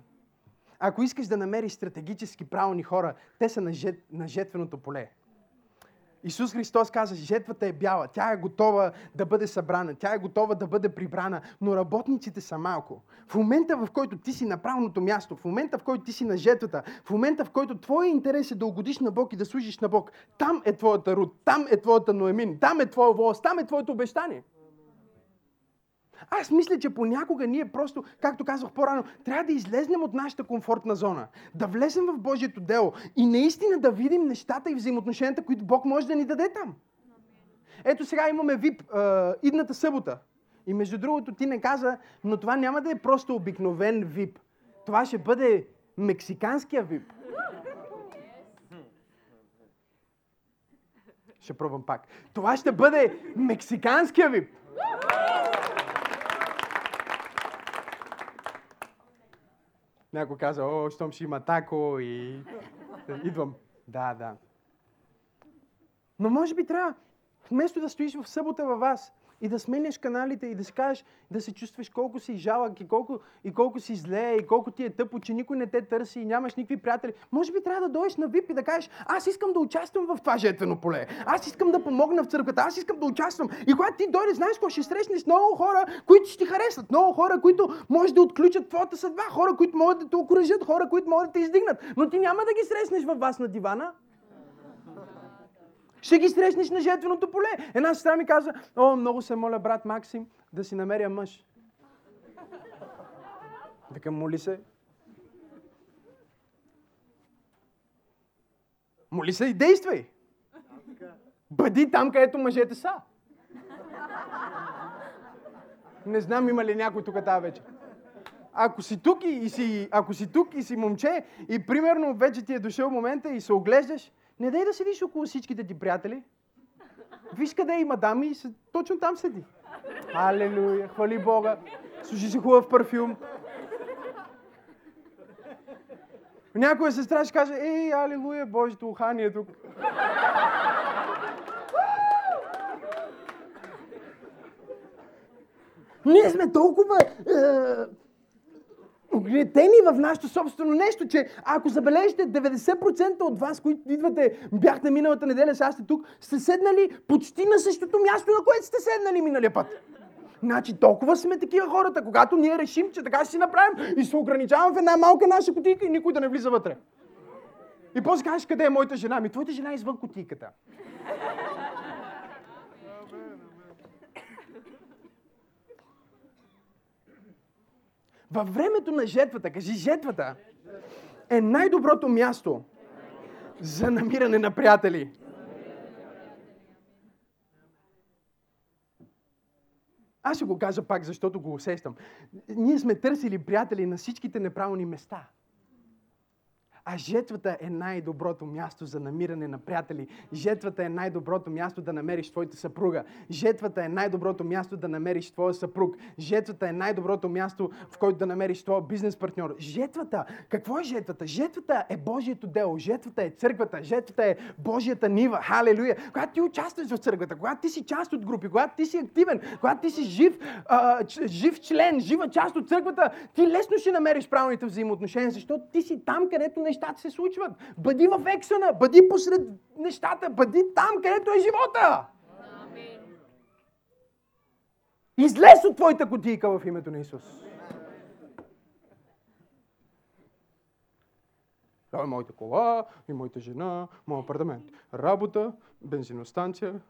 Ако искаш да намериш стратегически правилни хора, те са на, жет, на жетвеното поле. Исус Христос каза, жетвата е бяла, тя е готова да бъде събрана, тя е готова да бъде прибрана, но работниците са малко. В момента, в който ти си на правилното място, в момента, в който ти си на жетвата, в момента, в който твоя интерес е да угодиш на Бог и да служиш на Бог, там е твоята руд, там е твоята ноемин, там е твоя волост, там е твоето обещание. Аз мисля, че понякога ние просто, както казах по-рано, трябва да излезнем от нашата комфортна зона, да влезем в Божието дело и наистина да видим нещата и взаимоотношенията, които Бог може да ни даде там. Ето сега имаме ВИП а, идната събота. И между другото ти не каза, но това няма да е просто обикновен ВИП. Това ще бъде мексиканския ВИП. Ще пробвам пак. Това ще бъде мексиканския ВИП. Някой каза, о, щом ще има тако и идвам. Да, да. Но може би трябва, вместо да стоиш в събота във вас, и да сменяш каналите и да си кажеш, да се чувстваш колко си жалък и колко, и колко си зле и колко ти е тъпо, че никой не те търси и нямаш никакви приятели. Може би трябва да дойдеш на ВИП и да кажеш, аз искам да участвам в това жетвено поле. Аз искам да помогна в църквата, аз искам да участвам. И когато ти дойдеш, знаеш какво, ще срещнеш много хора, които ще ти харесват, много хора, които може да отключат твоята съдба, хора, които могат да те окоръжат, хора, които могат да те издигнат. Но ти няма да ги срещнеш във вас на дивана. Ще ги срещнеш на жетвеното поле. Една сестра ми каза, о, много се моля, брат Максим, да си намеря мъж. Така моли се. Моли се и действай. Бъди там, където мъжете са. Не знам има ли някой тук тази вечер. Ако си тук и, и си, ако си тук и си момче и примерно вече ти е дошъл момента и се оглеждаш, не дай да седиш около всичките ти приятели. Виж къде има дами и точно там седи. Алелуя, хвали Бога. Служи си хубав парфюм. Някоя сестра ще каже, ей, алелуя, Божието ухание тук. Ние сме толкова е, огнетени в нашето собствено нещо, че ако забележите 90% от вас, които идвате, бяхте миналата неделя, сега сте тук, сте седнали почти на същото място, на което сте седнали миналия път. Значи толкова сме такива хората, когато ние решим, че така ще си направим и се ограничаваме в една малка наша кутийка и никой да не влиза вътре. И после кажеш, къде е моята жена? Ми, твоята жена е извън кутийката. Във времето на жетвата, кажи жетвата, е най-доброто място за намиране на приятели. Аз ще го кажа пак, защото го усещам. Ние сме търсили приятели на всичките неправилни места. А жетвата е най-доброто място за намиране на приятели. Жетвата е най-доброто място да намериш твоята съпруга. Жетвата е най-доброто място да намериш твоя съпруг. Жетвата е най-доброто място, в който да намериш твоя бизнес партньор. Жетвата, какво е жетвата? Жетвата е Божието дело. Жетвата е църквата. Жетвата е Божията нива. Халелуя. Когато ти участваш в църквата, когато ти си част от групи, когато ти си активен, когато ти си жив, а, жив член, жива част от църквата, ти лесно ще намериш правилните взаимоотношения, защото ти си там, където нещата се случват. Бъди в ексона, бъди посред нещата, бъди там, където е живота. Излез от твоята котийка в името на Исус. Това е моята кола, и моята жена, моят апартамент. Работа, бензиностанция,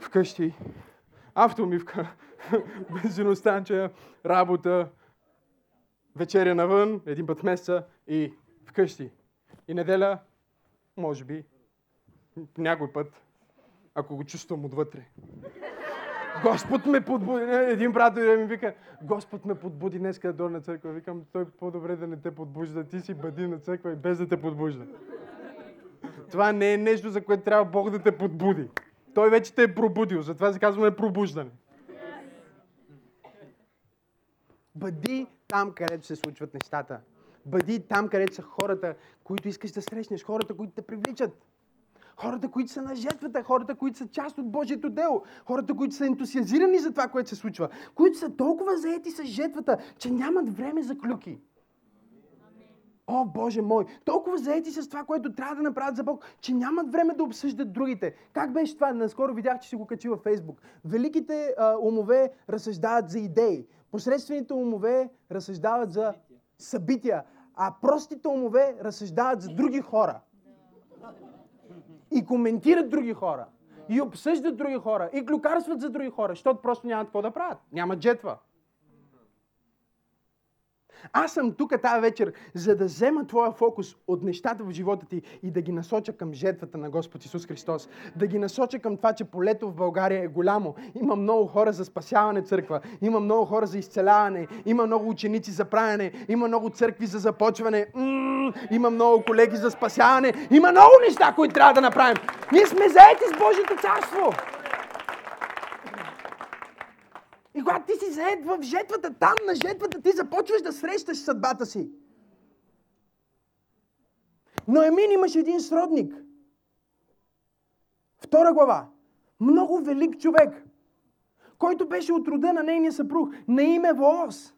вкъщи, автомивка, бензиностанция, работа, вечеря навън, един път в месеца и вкъщи. И неделя, може би, някой път, ако го чувствам отвътре. Господ ме подбуди. Един брат и ми вика, Господ ме подбуди днес да дойда на църква. Викам, той по-добре да не те подбужда. Ти си бъди на църква и без да те подбужда. Това не е нещо, за което трябва Бог да те подбуди. Той вече те е пробудил. Затова се казваме пробуждане. Бъди там, където се случват нещата. Бъди там, където са хората, които искаш да срещнеш, хората, които те привличат. Хората, които са на жертвата, хората, които са част от Божието дело, хората, които са ентусиазирани за това, което се случва, които са толкова заети с жертвата, че нямат време за клюки. О, Боже мой! Толкова заети с това, което трябва да направят за Бог, че нямат време да обсъждат другите. Как беше това? Наскоро видях, че си го качи във Фейсбук. Великите а, умове разсъждават за идеи. Посредствените умове разсъждават за събития. А простите умове разсъждават за други хора. И коментират други хора. И обсъждат други хора. И клюкарстват за други хора, защото просто нямат какво да правят. Няма джетва. Аз съм тук тази вечер, за да взема твоя фокус от нещата в живота ти и да ги насоча към жертвата на Господ Исус Христос. Да ги насоча към това, че полето в България е голямо. Има много хора за спасяване църква, има много хора за изцеляване, има много ученици за правене, има много църкви за започване, м-м, има много колеги за спасяване, има много неща, които трябва да направим. Ние сме заети с Божието царство. И когато ти си заед в жетвата, там на жетвата ти започваш да срещаш съдбата си. Но Емин имаше един сродник. Втора глава. Много велик човек, който беше от рода на нейния съпруг, на име Воос.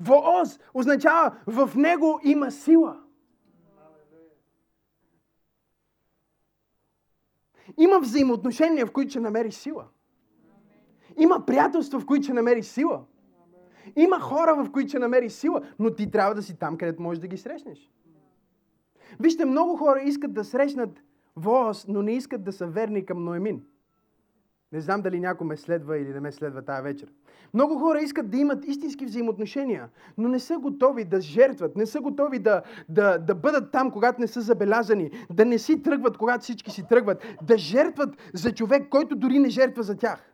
Воос означава в него има сила. Има взаимоотношения, в които ще намериш сила. Има приятелства, в които ще намериш сила. Има хора, в които ще намериш сила, но ти трябва да си там, където можеш да ги срещнеш. Вижте, много хора искат да срещнат Воос, но не искат да са верни към Ноемин. Не знам дали някой ме следва или не ме следва тази вечер. Много хора искат да имат истински взаимоотношения, но не са готови да жертват, не са готови да, да, да бъдат там, когато не са забелязани, да не си тръгват, когато всички си тръгват, да жертват за човек, който дори не жертва за тях.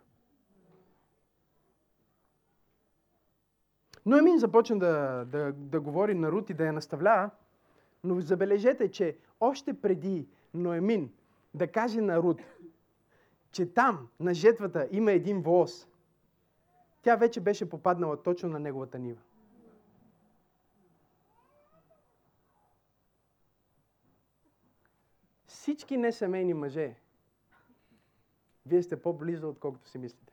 Но Емин започна да, да, да говори на Рут и да я наставлява, но забележете, че още преди Ноемин да каже на Рут, че там на жетвата има един волос, тя вече беше попаднала точно на неговата нива. Всички несемейни мъже, вие сте по-близо, отколкото си мислите.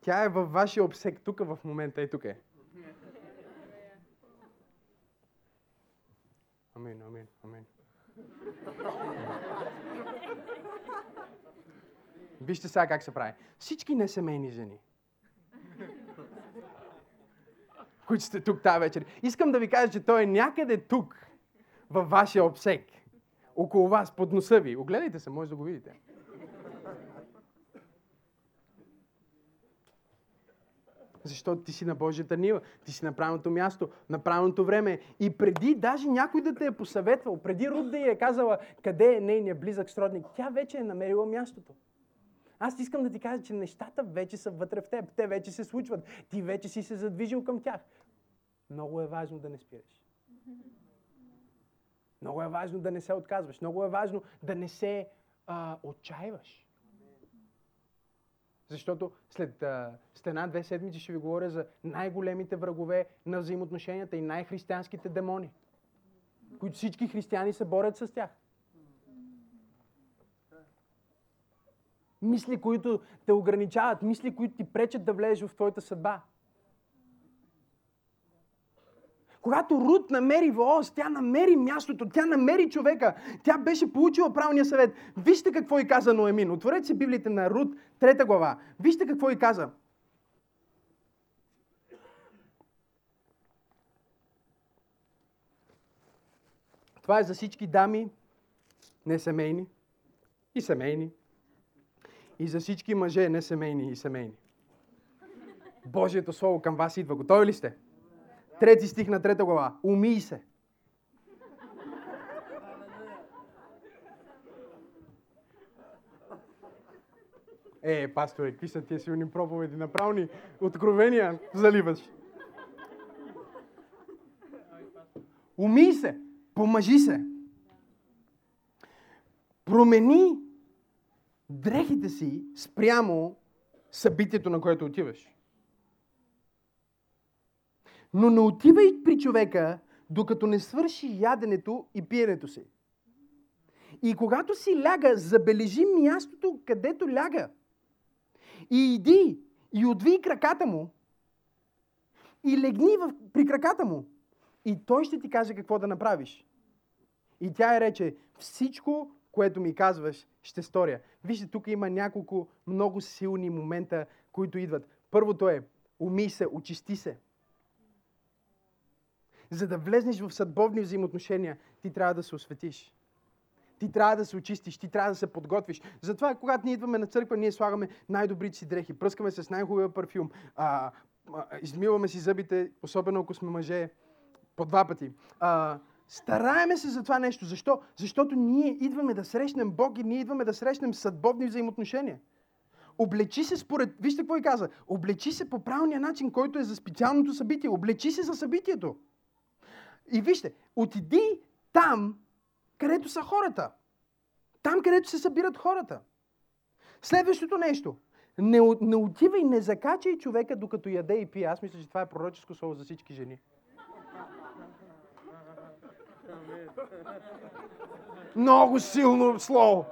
Тя е във вашия обсек, тук в момента и тук е. Амин, амин, амин. Вижте сега как се прави. Всички несемейни жени, които сте тук тази вечер, искам да ви кажа, че той е някъде тук, във вашия обсек, около вас, под носа ви. Огледайте се, може да го видите. Защото ти си на Божията нива, ти си на правилното място, на правилното време. И преди даже някой да те е посъветвал, преди Руд да й е казала къде е нейният близък сродник, тя вече е намерила мястото. Аз искам да ти кажа, че нещата вече са вътре в теб. Те вече се случват. Ти вече си се задвижил към тях. Много е важно да не спираш. Много е важно да не се отказваш. Много е важно да не се а, отчаиваш. Защото след, а, след една-две седмици ще ви говоря за най-големите врагове на взаимоотношенията и най-християнските демони, които всички християни се борят с тях. Мисли, които те ограничават, мисли, които ти пречат да влезеш в твоята съдба. Когато Рут намери Воос, тя намери мястото, тя намери човека, тя беше получила правилния съвет. Вижте какво и каза Ноемин. Отворете си Библията на Рут, трета глава. Вижте какво и каза. Това е за всички дами, не семейни и семейни. И за всички мъже, не семейни и семейни. Божието Слово към вас идва. Готови ли сте? Трети стих на трета глава. Умий се. Е, пасторе, какви са тия силни проповеди? Направо ни откровения заливаш. Умий се. Помъжи се. Промени дрехите си спрямо събитието, на което отиваш. Но не отивай при човека, докато не свърши яденето и пиенето си. И когато си ляга, забележи мястото, където ляга. И иди и отви краката му и легни в, при краката му. И той ще ти каже какво да направиш. И тя е рече, всичко, което ми казваш, ще сторя. Вижте, тук има няколко много силни момента, които идват. Първото е, умий се, очисти се. За да влезнеш в съдбовни взаимоотношения, ти трябва да се осветиш. Ти трябва да се очистиш, ти трябва да се подготвиш. Затова, когато ние идваме на църква, ние слагаме най-добрите си дрехи, пръскаме се с най-хубавия парфюм, а, а, измиваме си зъбите, особено ако сме мъже, по два пъти. А, стараеме се за това нещо. Защо? Защото ние идваме да срещнем Бог и ние идваме да срещнем съдбовни взаимоотношения. Облечи се според... Вижте какво и каза. Облечи се по правилния начин, който е за специалното събитие. Облечи се за събитието. И вижте, отиди там, където са хората. Там, където се събират хората. Следващото нещо. Не, не отивай, не закачай човека, докато яде и пие. Аз мисля, че това е пророческо слово за всички жени. Много силно слово.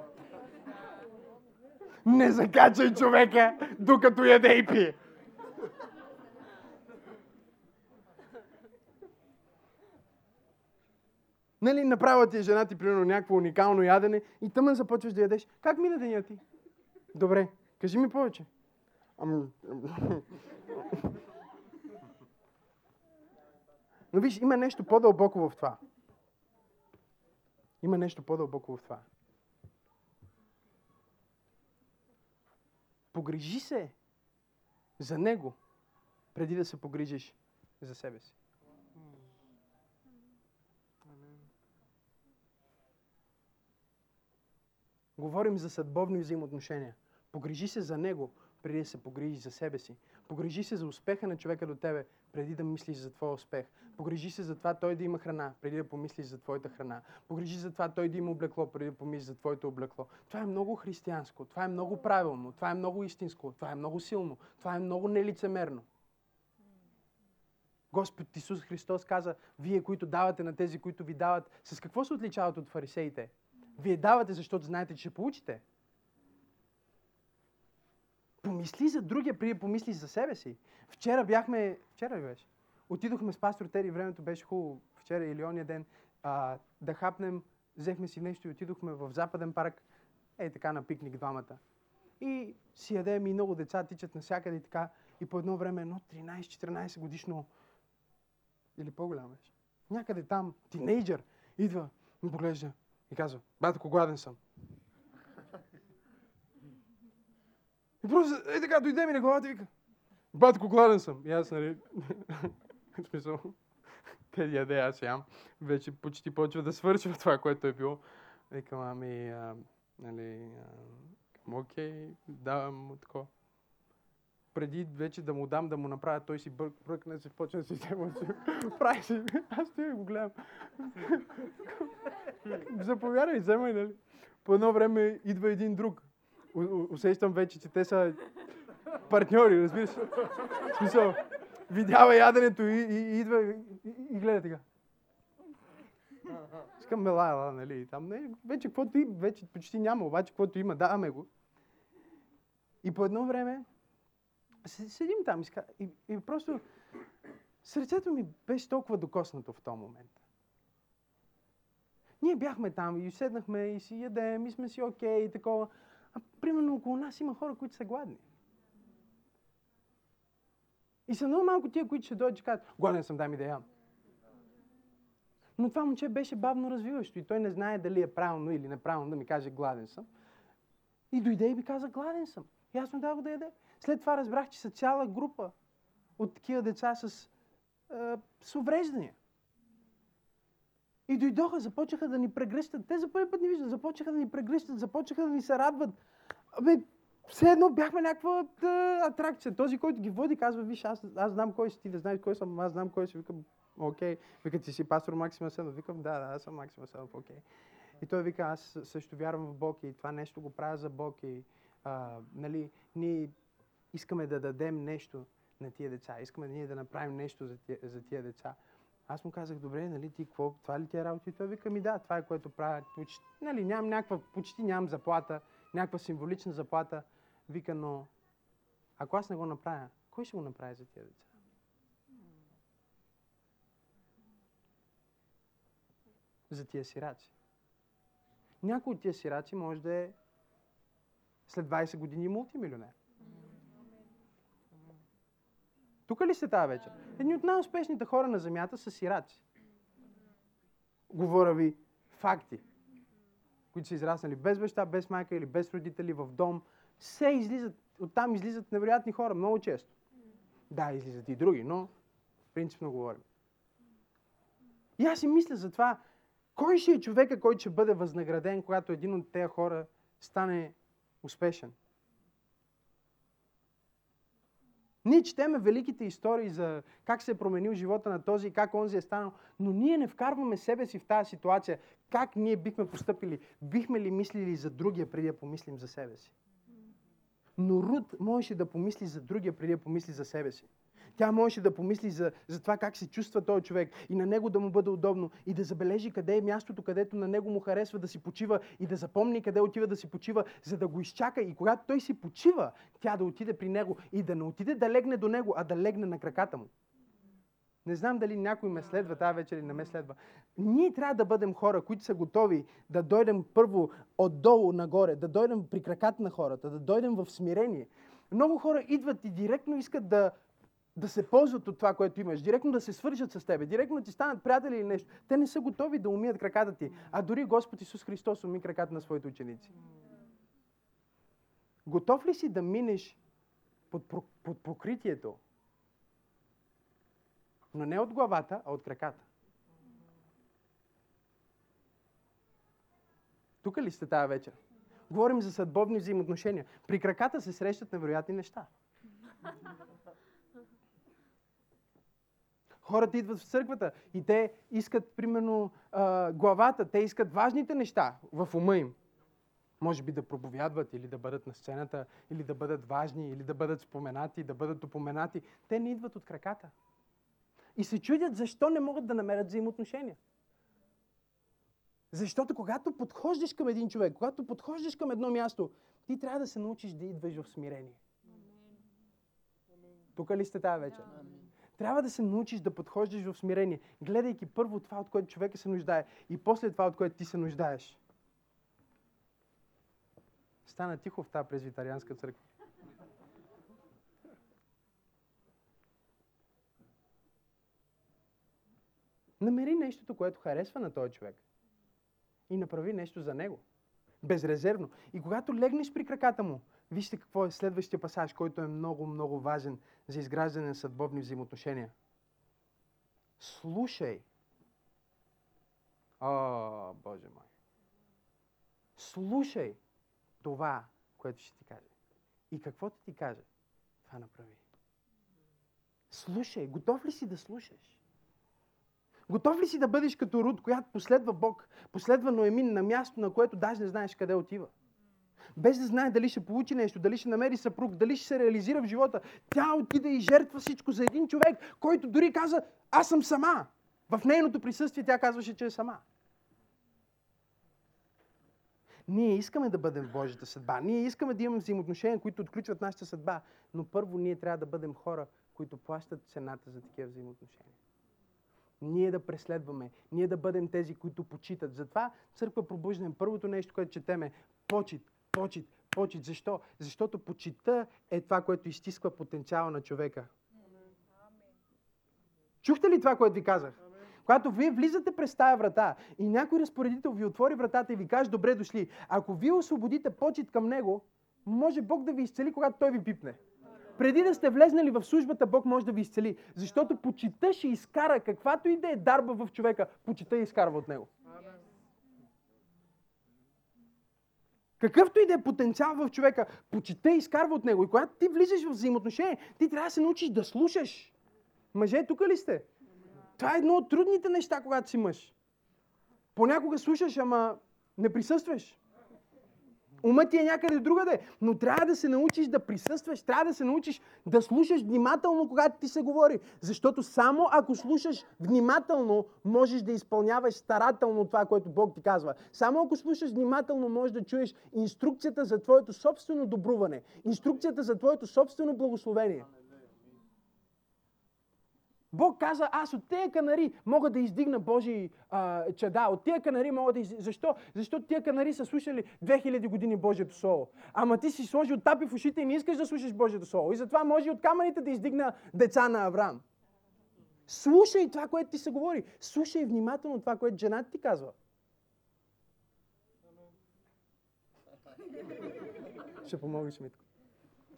Не закачай човека, докато яде и пие. Нали, направила ти е жена ти, примерно, някакво уникално ядене и тъмън започваш да ядеш. Как мина деня ти? Добре, кажи ми повече. Ам... Но виж, има нещо по-дълбоко в това. Има нещо по-дълбоко в това. Погрижи се за него, преди да се погрижиш за себе си. Говорим за съдбовни взаимоотношения. Погрижи се за него, преди да се погрижи за себе си. Погрижи се за успеха на човека до тебе, преди да мислиш за твоя успех. Погрижи се за това той да има храна, преди да помислиш за твоята храна. Погрижи за това той да има облекло, преди да помислиш за твоето облекло. Това е много християнско, това е много правилно, това е много истинско, това е много силно, това е много нелицемерно. Господ Исус Христос каза, вие, които давате на тези, които ви дават, с какво се отличават от фарисеите? Вие давате, защото знаете, че ще получите. Помисли за другия, преди помисли за себе си. Вчера бяхме... Вчера ли беше? Отидохме с пастор Тери, времето беше хубаво. Вчера или ония ден. А, да хапнем, взехме си нещо и отидохме в Западен парк. Ей така на пикник двамата. И си ядем и много деца тичат навсякъде и така. И по едно време едно 13-14 годишно или по-голямо беше. Някъде там, тинейджър, идва, ми поглежда и казва, батко, гладен съм. И просто, е така, дойде ми на главата и вика, батко, гладен съм. И аз, нали, в смисъл, те яде, аз ям. Вече почти почва да свършва това, което е било. Викам, ами, а, нали, а, Окей, давам му такова. Преди вече да му дам да му направя, той си бър, бръкне, се почне да си взема. Прави си. Аз стоя го гледам. Заповядай, вземай, нали? По едно време идва един друг. Усещам вече, че те са партньори, разбираш? В смисъл, видява яденето и, и, и идва и, и, гледа така. Искам мела, ела, нали? Там не, вече каквото и, вече почти няма, обаче каквото има, даваме го. И по едно време се- седим там и, и, просто сърцето ми беше толкова докоснато в този момент. Ние бяхме там и седнахме и си ядем и сме си окей и такова. А примерно около нас има хора, които са гладни. И са много малко тия, които ще дойдат и кажат, гладен съм, дай ми да ям. Но това момче беше бавно развиващо и той не знае дали е правилно или неправилно да ми каже гладен съм. И дойде и ми каза гладен съм. И аз му дадох да яде. След това разбрах, че са цяла група от такива деца с, е, с увреждания. И дойдоха, започнаха да ни прегръщат. Те за първи път ни виждат, започнаха да ни прегръщат, започнаха да ни се радват. Абе, все едно бяхме някаква атракция. Този, който ги води, казва, виж, аз, аз знам кой си, ти да знаеш кой съм, аз знам кой си. Викам, окей. Вика, ти си пастор Максим Асенов. Викам, да, да, аз съм Максим Асенов, окей. И той вика, аз също вярвам в Бог и това нещо го правя за Бог и а, нали, ние искаме да дадем нещо на тия деца, искаме ние да направим нещо за тия, за тия деца. Аз му казах, добре, нали, ти какво, това ли ти е работа? И той вика ми, да, това е което правя. Почти, нали, нямам някаква, почти нямам заплата, някаква символична заплата. Вика, но ако аз не го направя, кой ще го направи за тия деца? За тия сираци. Някой от тия сираци може да е след 20 години мултимилионер. Тук ли сте тази вечер? Едни от най-успешните хора на земята са сираци. Говоря ви факти, които са израснали без баща, без майка или без родители в дом. Все излизат, оттам излизат невероятни хора, много често. Да, излизат и други, но принципно говорим. И аз си мисля за това, кой ще е човека, който ще бъде възнаграден, когато един от тези хора стане успешен? Ние четеме великите истории за как се е променил живота на този и как онзи е станал, но ние не вкарваме себе си в тази ситуация. Как ние бихме поступили? Бихме ли мислили за другия преди да помислим за себе си? Но Руд можеше да помисли за другия преди да помисли за себе си. Тя можеше да помисли за, за това как се чувства този човек и на него да му бъде удобно и да забележи къде е мястото, където на него му харесва да си почива и да запомни къде отива да си почива, за да го изчака и когато той си почива, тя да отиде при него и да не отиде да легне до него, а да легне на краката му. Не знам дали някой ме следва тази вечер или не ме следва. Ние трябва да бъдем хора, които са готови да дойдем първо отдолу нагоре, да дойдем при краката на хората, да дойдем в смирение. Много хора идват и директно искат да, да се ползват от това, което имаш, директно да се свържат с тебе, директно да ти станат приятели или нещо. Те не са готови да умият краката ти, а дори Господ Исус Христос уми краката на своите ученици. Готов ли си да минеш под, под покритието, но не от главата, а от краката? Тук ли сте тази вечер? Говорим за съдбовни взаимоотношения. При краката се срещат невероятни неща. Хората идват в църквата и те искат, примерно, главата, те искат важните неща в ума им. Може би да проповядват или да бъдат на сцената, или да бъдат важни, или да бъдат споменати, да бъдат упоменати. Те не идват от краката. И се чудят защо не могат да намерят взаимоотношения. Защото когато подхождаш към един човек, когато подхождаш към едно място, ти трябва да се научиш да идваш в смирение. Тук ли сте тази вечер? Трябва да се научиш да подхождаш в смирение, гледайки първо това, от което човека се нуждае и после това, от което ти се нуждаеш. Стана тихо в тази презвитарианска църква. Намери нещото, което харесва на този човек и направи нещо за него. Безрезервно. И когато легнеш при краката му, вижте какво е следващия пасаж, който е много, много важен за изграждане на съдбовни взаимоотношения. Слушай. О, Боже мой. Слушай това, което ще ти каже. И каквото ти каже, това направи. Слушай, готов ли си да слушаш? Готов ли си да бъдеш като Руд, която последва Бог, последва Ноемин на място, на което даже не знаеш къде отива? Без да знае дали ще получи нещо, дали ще намери съпруг, дали ще се реализира в живота. Тя отиде и жертва всичко за един човек, който дори каза, аз съм сама. В нейното присъствие тя казваше, че е сама. Ние искаме да бъдем в Божията съдба. Ние искаме да имаме взаимоотношения, които отключват нашата съдба. Но първо ние трябва да бъдем хора, които плащат цената за такива взаимоотношения. Ние да преследваме, ние да бъдем тези, които почитат. Затова църква пробуждане, първото нещо, което четеме, почит, почит, почит. Защо? Защото почита е това, което изтисква потенциала на човека. Чухте ли това, което ви казах? Когато вие влизате през тая врата и някой разпоредител ви отвори вратата и ви каже добре дошли, ако вие освободите почет към него, може Бог да ви изцели, когато той ви пипне. Преди да сте влезнали в службата, Бог може да ви изцели. Защото почита ще изкара каквато и да е дарба в човека, почита изкарва от него. Какъвто и да е потенциал в човека, почита изкарва от него. И когато ти влизаш в взаимоотношение, ти трябва да се научиш да слушаш. Мъже, тук ли сте? Това е едно от трудните неща, когато си мъж. Понякога слушаш, ама не присъстваш. Умът ти е някъде другаде, но трябва да се научиш да присъстваш, трябва да се научиш да слушаш внимателно, когато ти се говори. Защото само ако слушаш внимателно, можеш да изпълняваш старателно това, което Бог ти казва. Само ако слушаш внимателно, можеш да чуеш инструкцията за твоето собствено добруване, инструкцията за твоето собствено благословение. Бог каза, аз от тези канари мога да издигна Божии а, чада. От тези канари мога да издигна... Защо? Защото тези канари са слушали 2000 години Божието Слово. Ама ти си сложил тапи в ушите и не искаш да слушаш Божието Слово. И затова може от камъните да издигна деца на Авраам. Слушай това, което ти се говори. Слушай внимателно това, което жената ти казва. Ще помогнеш, Митко.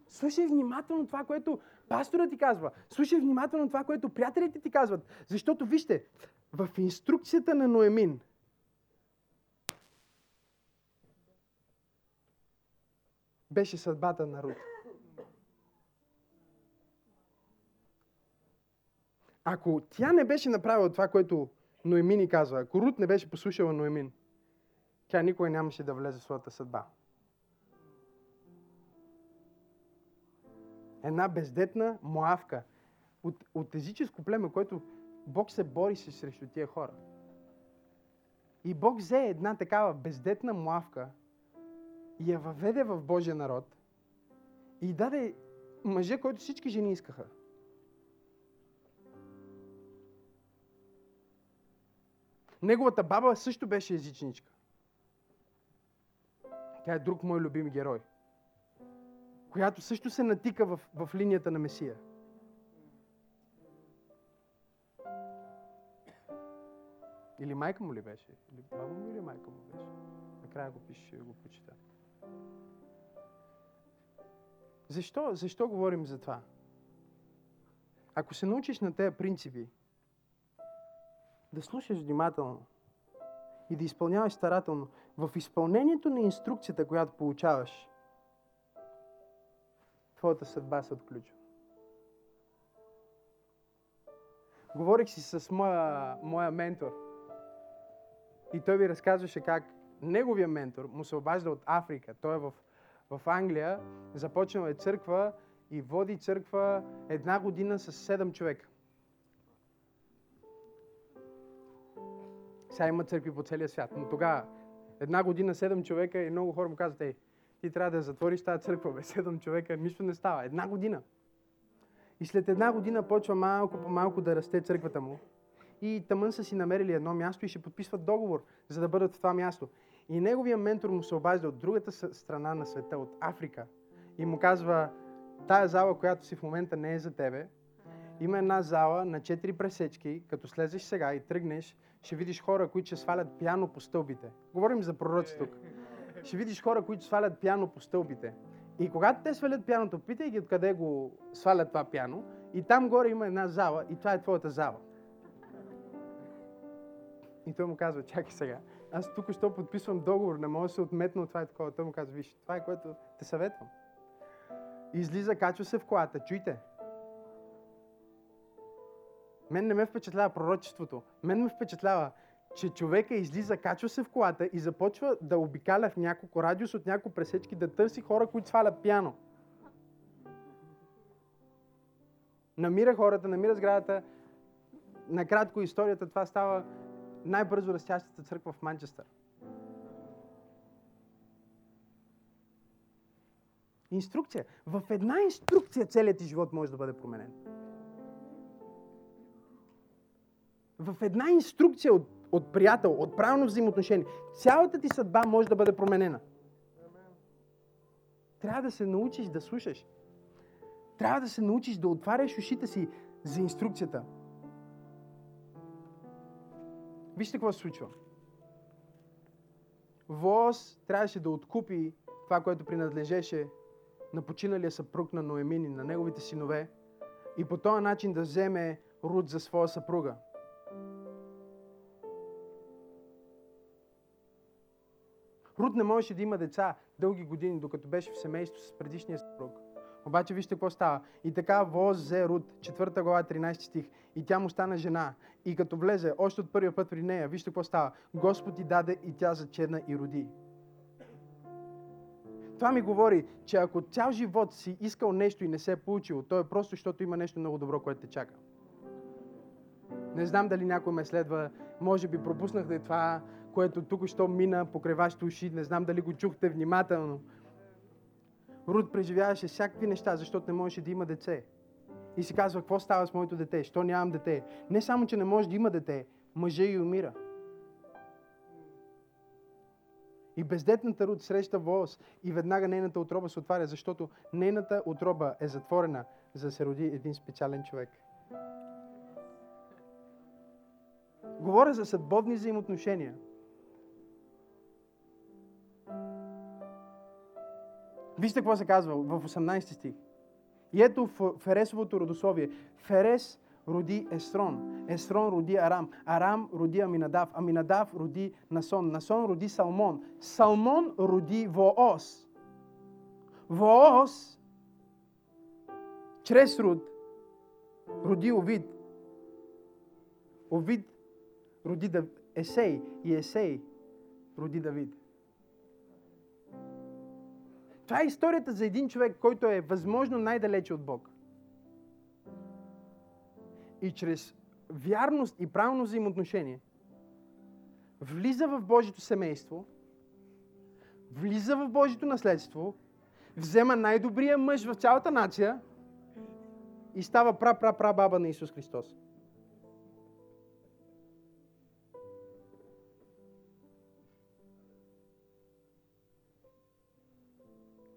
Слушай внимателно това, което пастора ти казва. Слушай внимателно това, което приятелите ти казват. Защото вижте, в инструкцията на Ноемин беше съдбата на Рут. Ако тя не беше направила това, което Ноемин ни казва, ако Рут не беше послушала Ноемин, тя никога нямаше да влезе в своята съдба. Една бездетна моавка от, от езическо племе, което Бог се бори се срещу тия хора. И Бог взе една такава бездетна млавка и я въведе в Божия народ и даде мъже, който всички жени искаха. Неговата баба също беше езичничка. Тя е друг мой любим герой която също се натика в, в линията на Месия. Или майка му ли беше? Или баба му или майка му беше? Накрая го пише, ще го почита. Защо, защо говорим за това? Ако се научиш на тези принципи, да слушаш внимателно и да изпълняваш старателно, в изпълнението на инструкцията, която получаваш, твоята съдба се отключва. Говорих си с моя, моя ментор и той ви разказваше как неговия ментор му се обажда от Африка. Той е в, в Англия, започнал е църква и води църква една година с седем човека. Сега има църкви по целия свят, но тогава една година седем човека и много хора му казват, ей, ти трябва да затвориш тази църква, бе, седем човека, нищо не става. Една година. И след една година почва малко по малко да расте църквата му. И тъмън са си намерили едно място и ще подписват договор, за да бъдат в това място. И неговия ментор му се обажда от другата страна на света, от Африка. И му казва, тая зала, която си в момента не е за тебе, има една зала на четири пресечки, като слезеш сега и тръгнеш, ще видиш хора, които ще свалят пяно по стълбите. Говорим за пророци тук ще видиш хора, които свалят пяно по стълбите. И когато те свалят пяното, питай ги откъде го свалят това пяно. И там горе има една зала и това е твоята зала. И той му казва, чакай сега, аз тук що подписвам договор, не мога да се отметна от това и такова. Той му казва, виж, това е което те съветвам. Излиза, качва се в колата, чуйте. Мен не ме впечатлява пророчеството. Мен ме впечатлява, че човека излиза, качва се в колата и започва да обикаля в няколко радиус от няколко пресечки, да търси хора, които свалят пяно. Намира хората, намира сградата. Накратко историята, това става най-бързо растящата църква в Манчестър. Инструкция. В една инструкция целият ти живот може да бъде променен. В една инструкция от, от приятел, от правилно взаимоотношение, цялата ти съдба може да бъде променена. Трябва да се научиш да слушаш. Трябва да се научиш да отваряш ушите си за инструкцията. Вижте какво се случва. Воз трябваше да откупи това, което принадлежеше на починалия съпруг на Ноемин и на неговите синове и по този начин да вземе Руд за своя съпруга. Руд не можеше да има деца дълги години, докато беше в семейство с предишния съпруг. Обаче вижте какво става. И така Воз взе Руд, 4 глава, 13 стих. И тя му стана жена. И като влезе още от първия път при нея, вижте какво става. Господ ти даде и тя зачерна и роди. Това ми говори, че ако цял живот си искал нещо и не се е получило, то е просто, защото има нещо много добро, което те чака. Не знам дали някой ме следва, може би пропуснахте това, което тук що мина покрай вашите уши, не знам дали го чухте внимателно. Руд преживяваше всякакви неща, защото не можеше да има дете. И си казва, какво става с моето дете? Що нямам дете? Не само, че не може да има дете, мъжа и умира. И бездетната Руд среща Воз и веднага нейната отроба се отваря, защото нейната отроба е затворена, за да се роди един специален човек. Говоря за съдбовни взаимоотношения. Вижте какво се казва в 18 стих. И ето Фересовото родословие. Ферес роди Естрон. Естрон роди Арам. Арам роди Аминадав. Аминадав роди Насон. Насон роди Салмон. Салмон роди Воос. Воос чрез Руд роди Овид. Овид роди Есей и Есей роди Давид. Това е историята за един човек, който е възможно най-далече от Бог. И чрез вярност и правилно взаимоотношение влиза в Божието семейство, влиза в Божието наследство, взема най-добрия мъж в цялата нация и става пра-пра-пра баба на Исус Христос.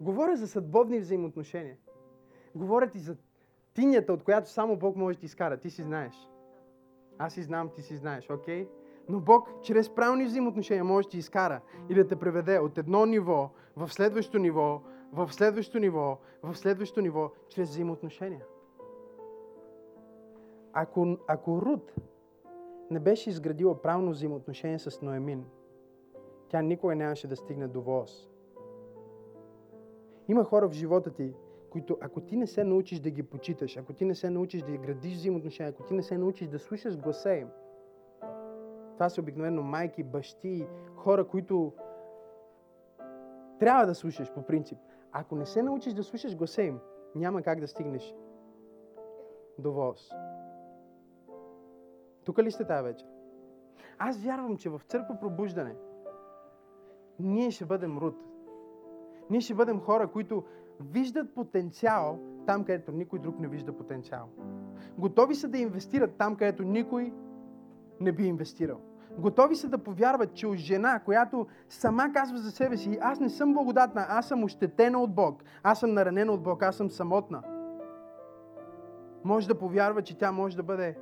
Говоря за съдбовни взаимоотношения. Говоря ти за тинята, от която само Бог може да ти изкара. Ти си знаеш. Аз си знам, ти си знаеш, окей? Okay? Но Бог чрез правилни взаимоотношения може да ти изкара и да те преведе от едно ниво в следващо ниво, в следващо ниво, в следващо ниво, чрез взаимоотношения. Ако, ако Руд не беше изградила правилно взаимоотношение с Ноемин, тя никога нямаше да стигне до Воз. Има хора в живота ти, които ако ти не се научиш да ги почиташ, ако ти не се научиш да градиш взаимоотношения, ако ти не се научиш да слушаш гласа им, това са обикновено майки, бащи, хора, които трябва да слушаш по принцип. Ако не се научиш да слушаш гласа им, няма как да стигнеш до ВОЗ. Тук ли сте тази вечер? Аз вярвам, че в църква пробуждане ние ще бъдем руд. Ние ще бъдем хора, които виждат потенциал там, където никой друг не вижда потенциал. Готови са да инвестират там, където никой не би инвестирал. Готови са да повярват, че от жена, която сама казва за себе си, аз не съм благодатна, аз съм ощетена от Бог, аз съм наранена от Бог, аз съм самотна. Може да повярва, че тя може да бъде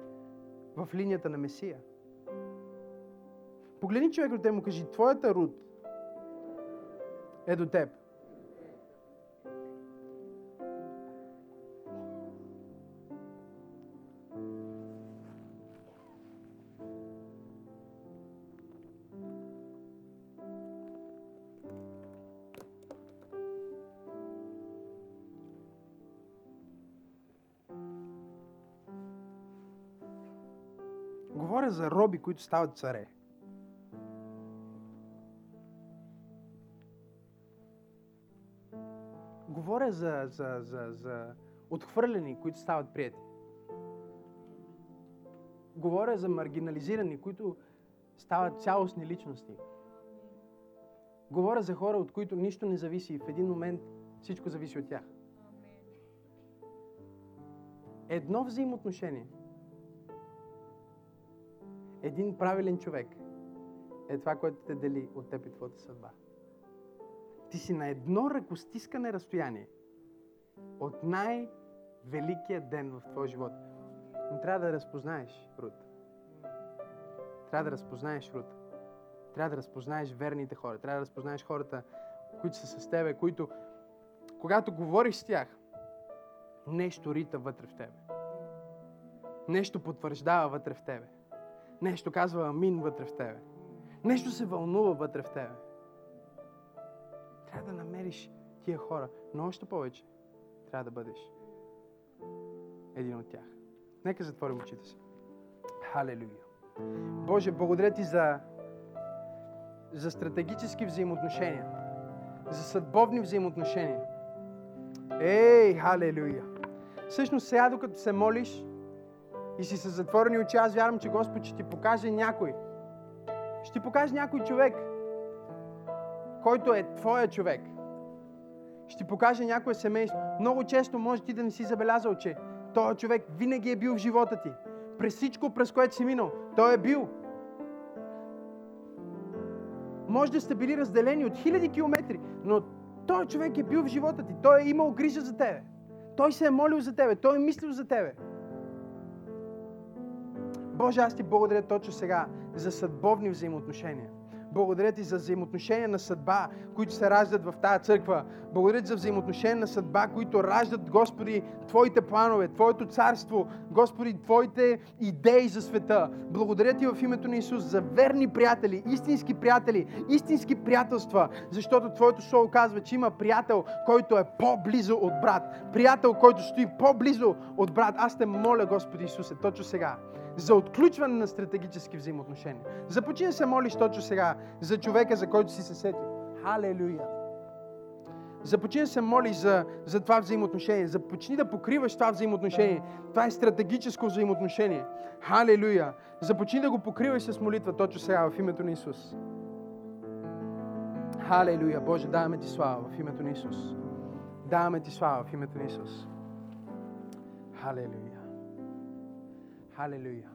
в линията на Месия. Погледни човек от те му кажи, твоята руд е до теб. Говоря за роби, които стават царе. Говоря за, за, за, за отхвърлени, които стават прияти. Говоря за маргинализирани, които стават цялостни личности. Говоря за хора, от които нищо не зависи и в един момент всичко зависи от тях. Едно взаимоотношение, един правилен човек е това, което те дели от теб и твоята съдба. Ти си на едно ръкостискане разстояние от най-великия ден в твоя живот. Но трябва да разпознаеш Рут. Трябва да разпознаеш Рут. Трябва да разпознаеш верните хора. Трябва да разпознаеш хората, които са с тебе, които, когато говориш с тях, нещо рита вътре в тебе. Нещо потвърждава вътре в тебе. Нещо казва амин вътре в тебе. Нещо се вълнува вътре в тебе. Трябва да намериш тия хора, но още повече трябва да бъдеш един от тях. Нека затворим очите си. Халелуя. Боже, благодаря ти за, за стратегически взаимоотношения, за съдбовни взаимоотношения. Ей, халелуя! Всъщност сега, докато се молиш и си с затворени очи, аз вярвам, че Господ ще ти покаже някой. Ще ти покаже някой човек, който е твоя човек. Ще ти покаже някое семейство. Много често може ти да не си забелязал, че този човек винаги е бил в живота ти. През всичко, през което си минал, той е бил. Може да сте били разделени от хиляди километри, но той човек е бил в живота ти. Той е имал грижа за тебе. Той се е молил за тебе. Той е мислил за тебе. Боже, аз ти благодаря точно сега за съдбовни взаимоотношения. Благодаря ти за взаимоотношения на съдба, които се раждат в тази църква. Благодаря ти за взаимоотношения на съдба, които раждат, Господи, Твоите планове, Твоето царство, Господи, Твоите идеи за света. Благодаря ти в името на Исус за верни приятели, истински приятели, истински приятелства, защото Твоето слово казва, че има приятел, който е по-близо от брат. Приятел, който стои по-близо от брат. Аз те моля, Господи Исусе, точно сега за отключване на стратегически взаимоотношения. Започни да се молиш точно сега за човека, за който си се сетил. Халелуя! Започни да се молиш за, за това взаимоотношение. Започни да покриваш това взаимоотношение. Това е стратегическо взаимоотношение. Халелуя! Започни да го покриваш с молитва точно сега в името на Исус. Халелуя! Боже, даваме ти слава в името на Исус. Даваме ти слава в името на Исус. Халелуя! Халелуя.